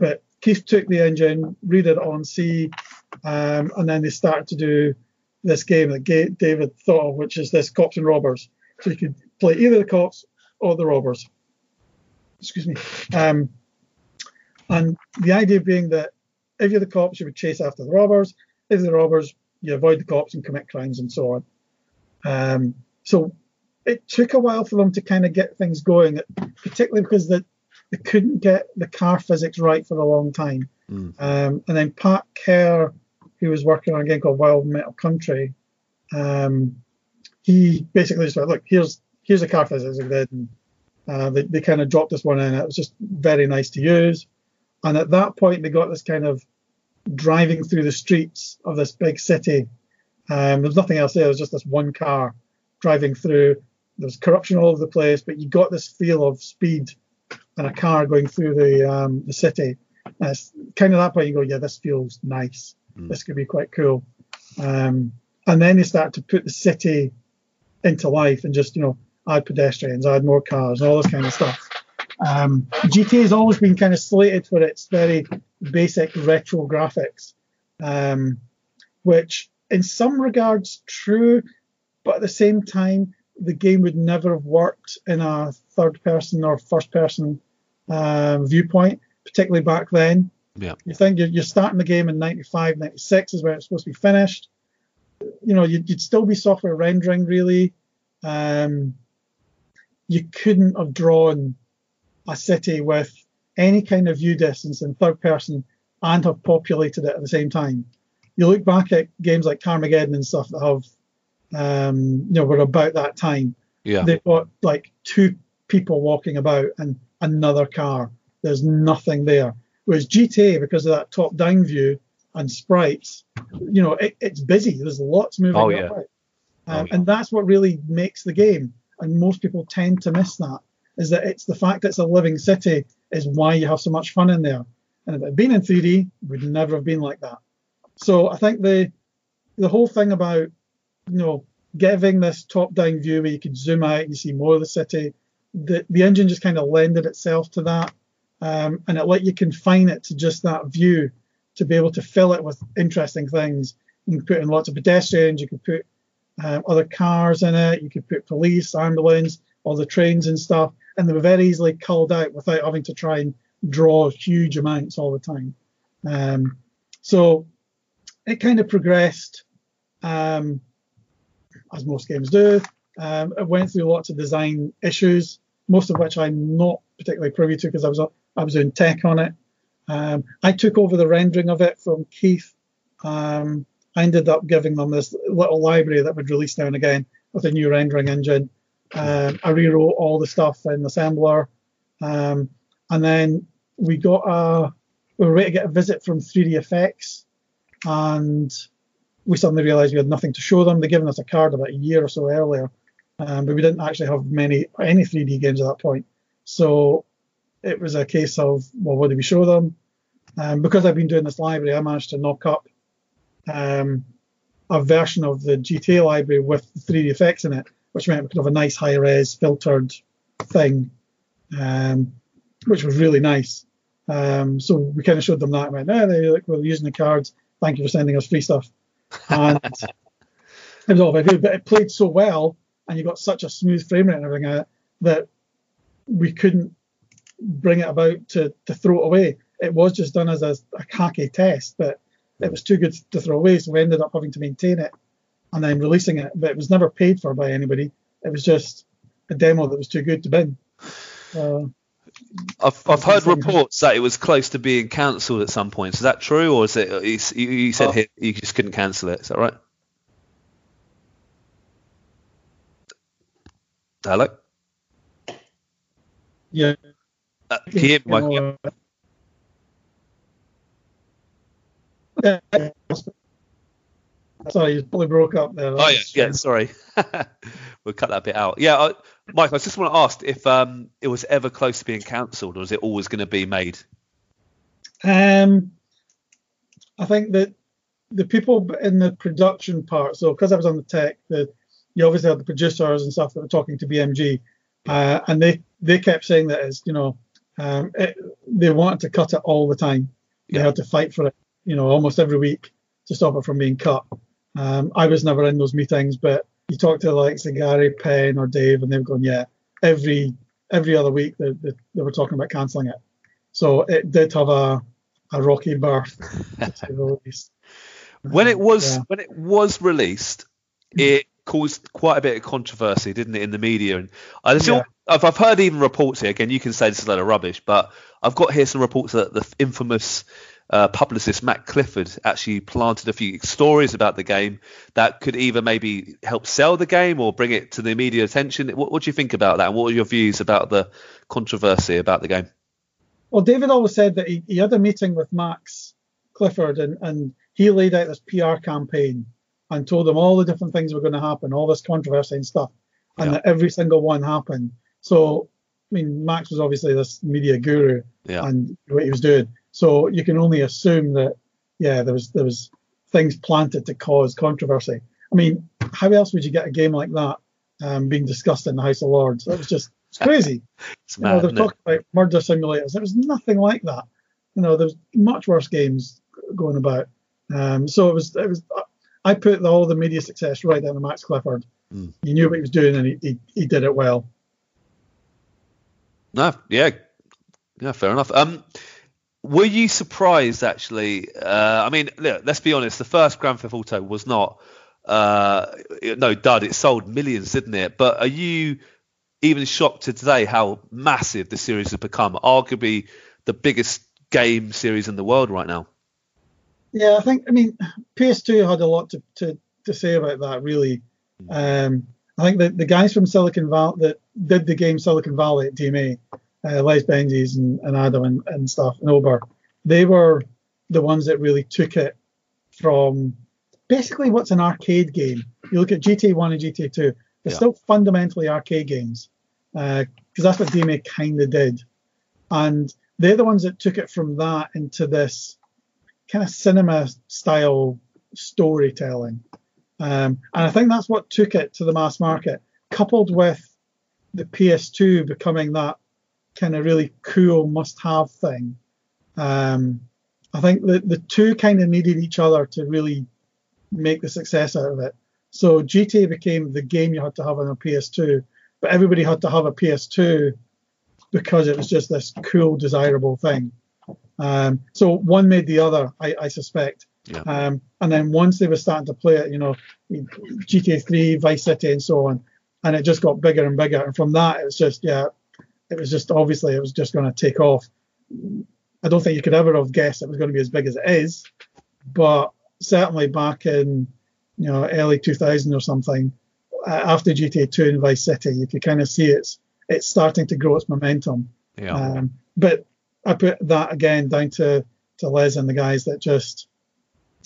But Keith took the engine, read it on C, um, and then they started to do this game that David thought of, which is this cops and robbers. So you could play either the cops or the robbers. Excuse me. Um, and the idea being that if you're the cops, you would chase after the robbers. If you're the robbers, you avoid the cops and commit crimes and so on. Um, so it took a while for them to kind of get things going, particularly because the, they couldn't get the car physics right for a long time.
Mm.
Um, and then Pat Kerr, who was working on a game called Wild Metal Country, um, he basically just went, look, here's here's a car physics grid. And, uh, they, they kind of dropped this one in. It was just very nice to use. And at that point, they got this kind of driving through the streets of this big city. Um, there's nothing else there. It was just this one car driving through. There was corruption all over the place, but you got this feel of speed and a car going through the um, the city. And it's kind of that point you go, yeah, this feels nice.
Mm.
This could be quite cool. Um, and then they start to put the city into life and just you know add pedestrians, add more cars, and all this kind of stuff. Um, GTA has always been kind of slated for its very basic retro graphics, um, which in some regards true, but at the same time the game would never have worked in a third person or first person um, viewpoint, particularly back then.
Yeah.
You think you're, you're starting the game in 95, 96 is where it's supposed to be finished. You know, you'd, you'd still be software rendering, really. Um, you couldn't have drawn a city with any kind of view distance in third person and have populated it at the same time. You look back at games like Carmageddon and stuff that have, um, you know, were about that time.
Yeah.
They've got like two people walking about and another car. There's nothing there. Whereas GTA, because of that top-down view and sprites, you know, it, it's busy. There's lots moving
Oh, yeah.
about.
Oh,
Um,
yeah.
And that's what really makes the game. And most people tend to miss that. Is that it's the fact that it's a living city is why you have so much fun in there. And if it had been in 3D, it would never have been like that. So I think the the whole thing about you know giving this top-down view where you could zoom out and see more of the city, the the engine just kind of lended itself to that, um, and it let you confine it to just that view to be able to fill it with interesting things. You can put in lots of pedestrians, you could put um, other cars in it, you could put police, ambulance, all the trains and stuff, and they were very easily culled out without having to try and draw huge amounts all the time. Um, so it kind of progressed, um, as most games do. Um, it went through lots of design issues, most of which I'm not particularly privy to because I was I was doing tech on it. Um, I took over the rendering of it from Keith. Um, I ended up giving them this little library that would release now and again with a new rendering engine. Um, I rewrote all the stuff in assembler, um, and then we got a we were ready to get a visit from 3dfx, and we suddenly realised we had nothing to show them. They'd given us a card about a year or so earlier, um, but we didn't actually have many any 3D games at that point. So it was a case of well, what do we show them? Um, because I've been doing this library, I managed to knock up um, a version of the GTA library with the 3dfx in it, which meant we could have a nice high res filtered thing, um, which was really nice. Um, so we kind of showed them that. and went, oh, they like, we're using the cards. Thank you for sending us free stuff. And it was all very good, but it played so well, and you got such a smooth frame rate and everything that we couldn't bring it about to, to throw it away. It was just done as a, a hacky test, but it was too good to throw away, so we ended up having to maintain it and then releasing it. But it was never paid for by anybody. It was just a demo that was too good to bin. Uh,
I've, I've heard reports that it was close to being cancelled at some point. Is that true, or is it? You, you said
Oh.
here you just couldn't cancel it. Is that right? Hello.
yeah.
Uh, can you hear me, Mike?
You know, Sorry, you probably broke up there.
Oh yeah, yeah. Sorry, we'll cut that bit out. Yeah, I, Mike, I just want to ask if um, it was ever close to being cancelled, or is it always going to be made?
Um, I think that the people in the production part, so because I was on the tech, the you obviously had the producers and stuff that were talking to BMG, uh, and they they kept saying that as you know, um, it, they wanted to cut it all the time. They
Yeah.
had to fight for it, you know, almost every week to stop it from being cut. Um, I was never in those meetings, but you talk to like say Gary, Penn, or Dave, and they've gone, yeah, every every other week they, they, they were talking about cancelling it. So it did have a a rocky birth, to the least.
When it was
Yeah.
when it was released, it caused quite a bit of controversy, didn't it, in the media? And I still,
Yeah.
I've, I've heard even reports here. Again, you can say this is a load of rubbish, but I've got here some reports that the infamous uh, publicist Max Clifford actually planted a few stories about the game that could either maybe help sell the game or bring it to the media attention. What, what do you think about that? And what are your views about the controversy about the game?
Well, David always said that he, he had a meeting with Max Clifford and, and he laid out this PR campaign and told him all the different things were going to happen, all this controversy and stuff, and
Yeah.
that every single one happened. So, I mean, Max was obviously this media guru
Yeah.
and what he was doing. So you can only assume that, yeah, there was there was things planted to cause controversy. I mean, how else would you get a game like that um, being discussed in the House of Lords? That was just it's crazy.
It's
You know, they're
it?
talking about murder simulators. There was nothing like that. You know, there's much worse games going about. Um, so it was, it was. I put all the media success right down to Max Clifford,
Mm.
He knew what he was doing and he, he, he did it well.
No, yeah, yeah, fair enough. Um, were you surprised actually? Uh, I mean, look, let's be honest. The first Grand Theft Auto was not uh, no dud. It sold millions, didn't it? But are you even shocked to today how massive the series has become? Arguably the biggest game series in the world right now.
Yeah, I think. I mean, PS2 had a lot to, to, to say about that. Really, um, I think that the guys from Silicon Valley that did the game Silicon Valley at DMA, uh, Les Benzies and, and Adam and, and stuff, and Obbe, they were the ones that really took it from basically what's an arcade game. You look at GTA 1 and GTA 2, they're
Yeah.
still fundamentally arcade games because that's what DMA kind of did. And they're the ones that took it from that into this kind of cinema style storytelling. Um, and I think that's what took it to the mass market, coupled with the PS2 becoming that kind of really cool must have thing. Um, I think the, the two kind of needed each other to really make the success out of it. So GTA became the game you had to have on a PS2, but everybody had to have a PS2 because it was just this cool, desirable thing. Um, so one made the other, I, I suspect.
Yeah.
Um, and then once they were starting to play it, you know, GTA 3, Vice City, and so on, and it just got bigger and bigger. And from that, it was just, yeah, it was just obviously it was just going to take off. I don't think you could ever have guessed it was going to be as big as it is, but certainly back in, you know, early 2000 or something, after GTA 2 and Vice City, you could kind of see it's it's starting to grow its momentum.
Yeah.
Um, but I put that again down to to Les and the guys that just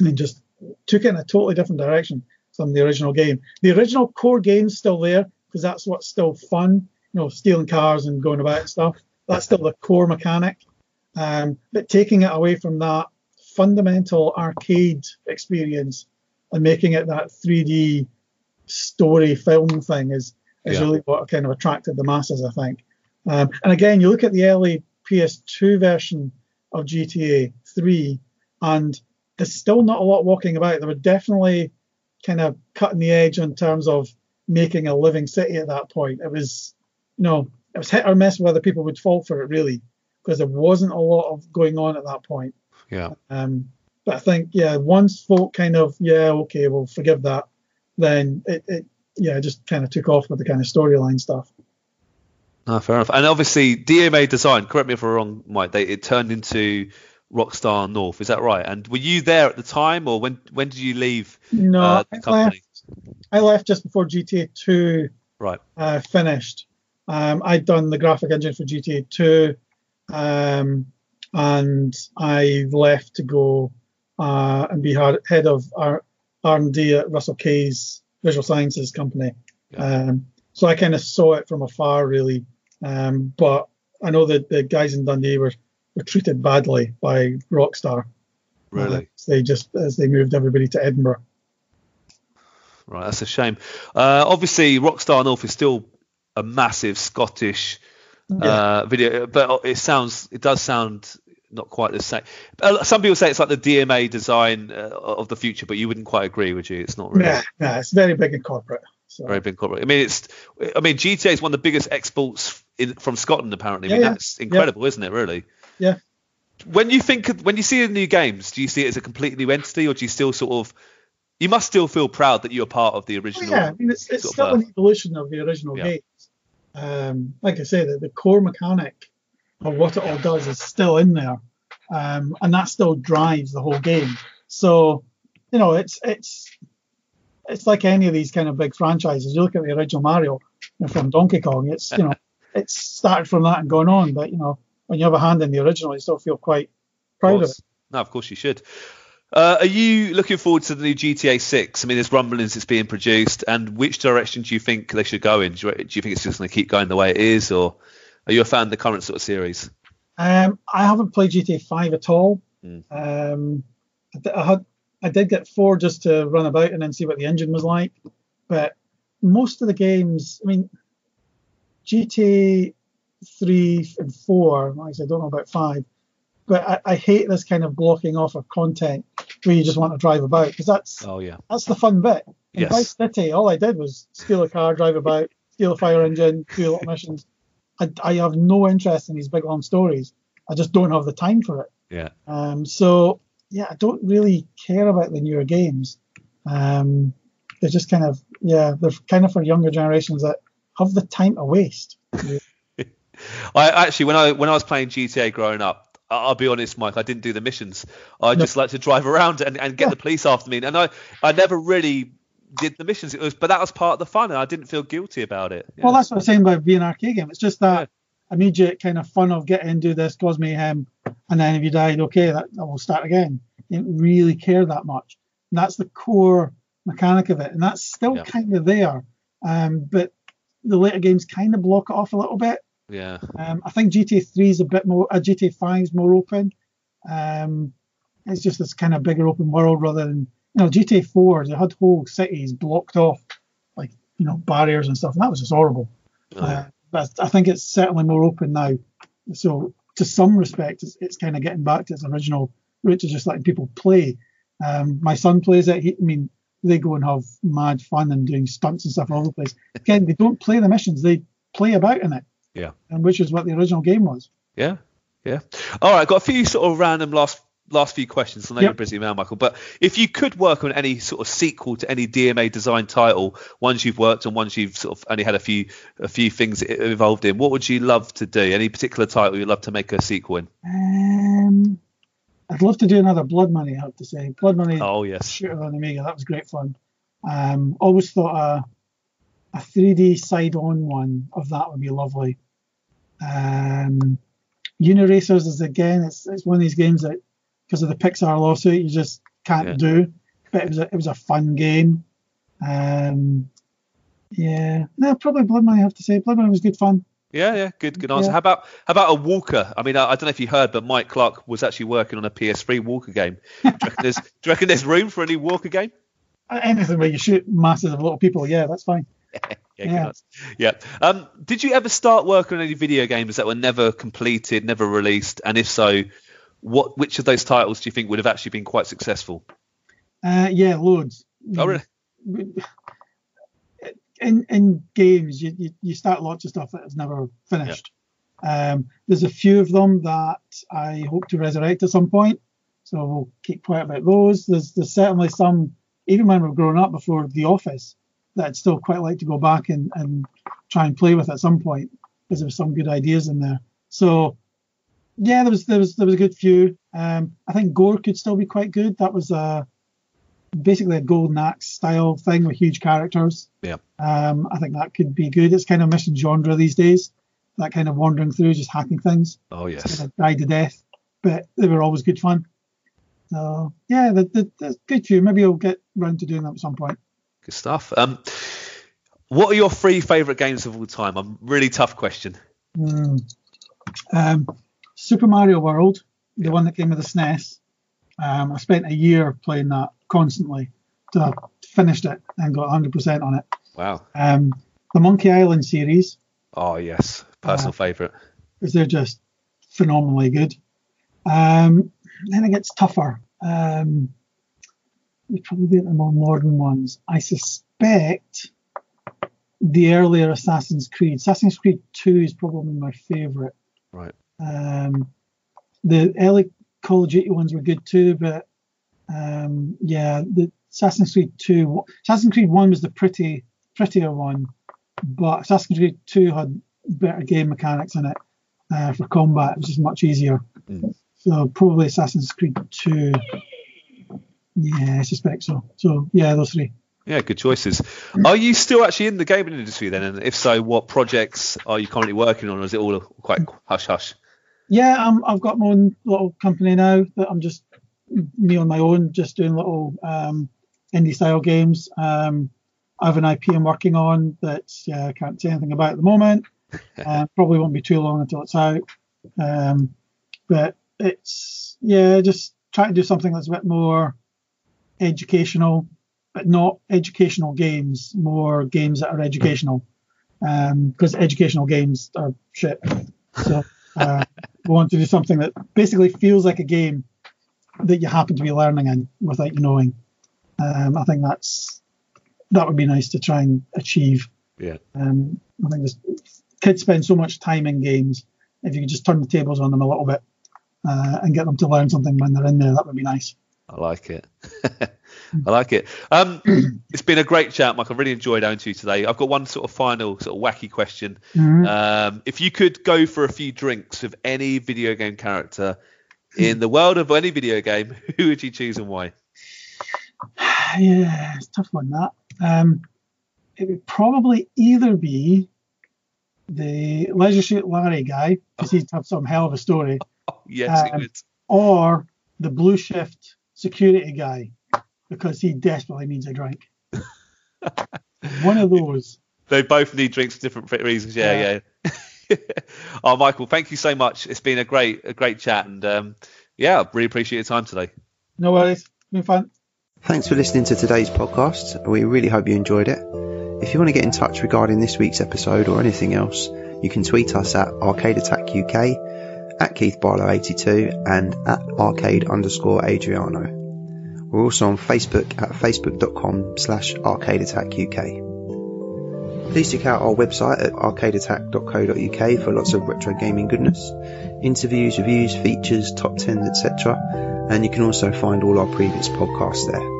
and just took it in a totally different direction from the original game. The original core game's still there because that's what's still fun. You know, stealing cars and going about stuff. That's still the core mechanic. Um, but taking it away from that fundamental arcade experience and making it that 3D story film thing is is
Yeah.
really what kind of attracted the masses, I think. Um, and again, you look at the early PS2 version of GTA 3, and there's still not a lot walking about. They were definitely kind of cutting the edge in terms of making a living city at that point. It was, know, it was hit or miss whether people would fall for it really, because there wasn't a lot of going on at that point.
Yeah.
Um, but I think, yeah, once folk kind of, yeah, okay, we'll forgive that, then it, it yeah, just kind of took off with the kind of storyline stuff.
No, fair enough. And obviously, DMA Design. Correct me if I'm wrong, Mike. They, it turned into Rockstar North. Is that right? And were you there at the time, or when when did you leave
No,
uh,
I
company?
left. I left just before GTA 2
Right.
uh, finished. Um, I'd done the graphic engine for GTA 2, um, and I left to go uh, and be head of R and D at Russell Kay's Visual Sciences company. Um, so I kind of saw it from afar, really. Um, but I know that the guys in Dundee were, were treated badly by Rockstar.
Really?
Uh, as they just as they moved everybody to Edinburgh.
Right, that's a shame. Uh, obviously, Rockstar North is still a massive Scottish uh, video, but it sounds, it does sound not quite the same. Uh, Some people say it's like the DMA design uh, of the future, but you wouldn't quite agree, would you? It's not really
nah, it's very big and corporate. So.
very big corporate. I mean, it's, I mean, GTA is one of the biggest exports in, from Scotland, apparently. I mean,
Yeah, yeah.
that's incredible, isn't it? Really.
Yeah.
When you think, of- when you see the new games, do you see it as a completely new entity, or do you still sort of, you must still feel proud that you're part of the
Oh,
original?
yeah, I mean, it's, it's
sort of
still an evolution of the original
Yeah.
Um, like I say, the, the core mechanic of what it all does is still in there, um, and that still drives the whole game. So, you know, it's it's it's like any of these kind of big franchises. You look at the original Mario you know, from Donkey Kong. It's you know, it's started from that and gone on. But you know, when you have a hand in the original, you still feel quite proud of it.
No, of course you should. Uh, are you looking forward to the new GTA 6? I mean, there's rumblings it's being produced, and which direction do you think they should go in? Do you, do you think it's just going to keep going the way it is, or are you a fan of the current sort of series?
Um, I haven't played GTA 5 at all.
Mm.
Um, I, had I did get four just to run about and then see what the engine was like, but most of the games, I mean, GTA 3 and 4, like I said, I don't know about 5, but I, I hate this kind of blocking off of content where you just want to drive about because that's
Oh yeah,
that's the fun bit. In
Yes.
Vice City, all I did was steal a car, drive about, steal a fire engine, do little missions. I, I have no interest in these big long stories. I just don't have the time for it.
Yeah.
Um, so yeah, I don't really care about the newer games. Um, they're just kind of yeah, they're kind of for younger generations that have the time to waste.
I actually, when I when I was playing GTA growing up, I'll be honest, Mike, I didn't do the missions. I just like to drive around and, and get
Yeah.
the police after me, and I I never really did the missions. It was, but that was part of the fun, and I didn't feel guilty about it.
Well, that's what I'm saying about being an arcade game. It's just that immediate kind of fun of getting in, do this, cause mayhem, and then if you died, okay, that, that will start again. You didn't really care that much. And that's the core mechanic of it, and that's still
Yeah.
kind of there. Um, but the later games kind of block it off a little bit.
Yeah,
Um, I think GTA 3 is a bit more, uh, GTA 5 is more open. Um, it's just this kind of bigger open world rather than, you know, GTA 4, they had whole cities blocked off, like, you know, barriers and stuff, and that was just horrible.
Oh,
Uh, but I think it's certainly more open now. So, to some respect, it's, it's kind of getting back to its original route to just letting people play. Um, my son plays it. He, I mean, they go and have mad fun and doing stunts and stuff all over the place. Again, they don't play the missions; they play about in it.
Yeah.
And which is what the original game was.
yeah, yeah. All right, got a few sort of random last last few questions. I know
Yep.
you're busy man, Michael, but if you could work on any sort of sequel to any DMA design title, ones you've worked on, ones you've sort of only had a few a few things involved in, what would you love to do? Any particular title you'd love to make a sequel in?
Um, I'd love to do another Blood Money. I have to say, Blood Money
Oh yes,
shooter on Amiga. That was great fun. Um, always thought a a 3D side-on one of that would be lovely. Um, Uniracers is again, it's it's one of these games that because of the Pixar lawsuit you just can't
Yeah.
do. But it was a, it was a fun game. Um, yeah, no, probably Blood Money. I have to say, Blood Money was good fun.
Yeah, yeah, good, good answer.
Yeah.
How about how about a Walker? I mean, I, I don't know if you heard, but Mike Clark was actually working on a PS3 Walker game. Do you reckon there's, do you reckon there's room for a new Walker game?
Anything where you shoot masses of little people, yeah, that's fine.
Yeah,
Yeah.
yeah. Um, did you ever start working on any video games that were never completed, never released? And if so, what which of those titles do you think would have actually been quite successful?
Uh, yeah, loads.
Oh, really?
in in games you, you, you start lots of stuff that is never finished um, there's a few of them that i hope to resurrect at some point so we'll keep quiet about those there's there's certainly some even when we're growing up before the office that i'd still quite like to go back and, and try and play with at some point because there was some good ideas in there so yeah there was there was there was a good few um, i think gore could still be quite good that was a basically a golden axe style thing with huge characters
Yeah.
um, I think that could be good. It's kind of mission genre these days. That kind of wandering through, just hacking things.
Oh
It's
yes.
kind of died to death, but they were always good fun. So yeah, the, the, the good few. Maybe I'll get round to doing that at some point.
Good stuff. Um, what are your three favourite games of all time? A really tough question.
Hmm. Um, Super Mario World, the one that came with the SNES. Um, I spent a year playing that constantly till I finished it and got 100% on it.
Wow.
Um, the Monkey Island series,
Oh yes. Personal favourite.
because they're just phenomenally good. Um, then it gets tougher. Um, you probably get the more modern ones. I suspect the earlier Assassin's Creed. Assassin's Creed 2 is probably my favourite.
Right.
Um, the early Call of Duty ones were good too, but um, yeah, the Assassin's Creed 2, Assassin's Creed 1 was the pretty prettier one, but Assassin's Creed 2 had better game mechanics in it uh, for combat. It was just much easier.
Mm.
So probably Assassin's Creed 2. Yeah, I suspect so. So yeah, those three.
Yeah, good choices. Are you still actually in the gaming industry then? And if so, what projects are you currently working on? Or is it all quite hush hush?
Yeah, I'm, I've got my own little company now that I'm just me on my own, just doing little um, indie style games. Um, I have an IP I'm working on that uh, I can't say anything about at the moment. Uh, probably won't be too long until it's out. Um, but it's yeah, just trying to do something that's a bit more educational, but not educational games, more games that are educational. Because educational games are shit. So uh, we want to do something that basically feels like a game that you happen to be learning in without you knowing. Um, I think that's that would be nice to try and achieve.
Yeah.
Um, I think this, kids spend so much time in games. If you could just turn the tables on them a little bit uh, and get them to learn something when they're in there, that would be nice.
I like it. I like it. Um, it's been a great chat, Mike. I really enjoyed owning to you today. I've got one sort of final, sort of wacky question.
Mhm.
Um, if you could go for a few drinks with any video game character in the world of any video game, who would you choose and why?
yeah, it's a tough one that. Um, it would probably either be the Leisure Suit Larry guy, because he'd have some hell of a story,
Oh, yes, it
Um,
would.
or the Blue Shift security guy, because he desperately needs a drink. one of those.
They both need drinks for different reasons. Yeah, yeah. oh, Michael, thank you so much. It's been a great, a great chat, and um, yeah, really appreciate your time today.
No worries. Been fun.
Thanks for listening to today's podcast. We really hope you enjoyed it. If you want to get in touch regarding this week's episode or anything else, you can tweet us at Arcade Attack UK, at Keith Barlow 82, and at arcade underscore Adriano. We're also on Facebook at facebook.com slash arcade attack UK. Please check out our website at arcadeattack.co.uk for lots of retro gaming goodness, interviews, reviews, features, top 10s, etc. And you can also find all our previous podcasts there.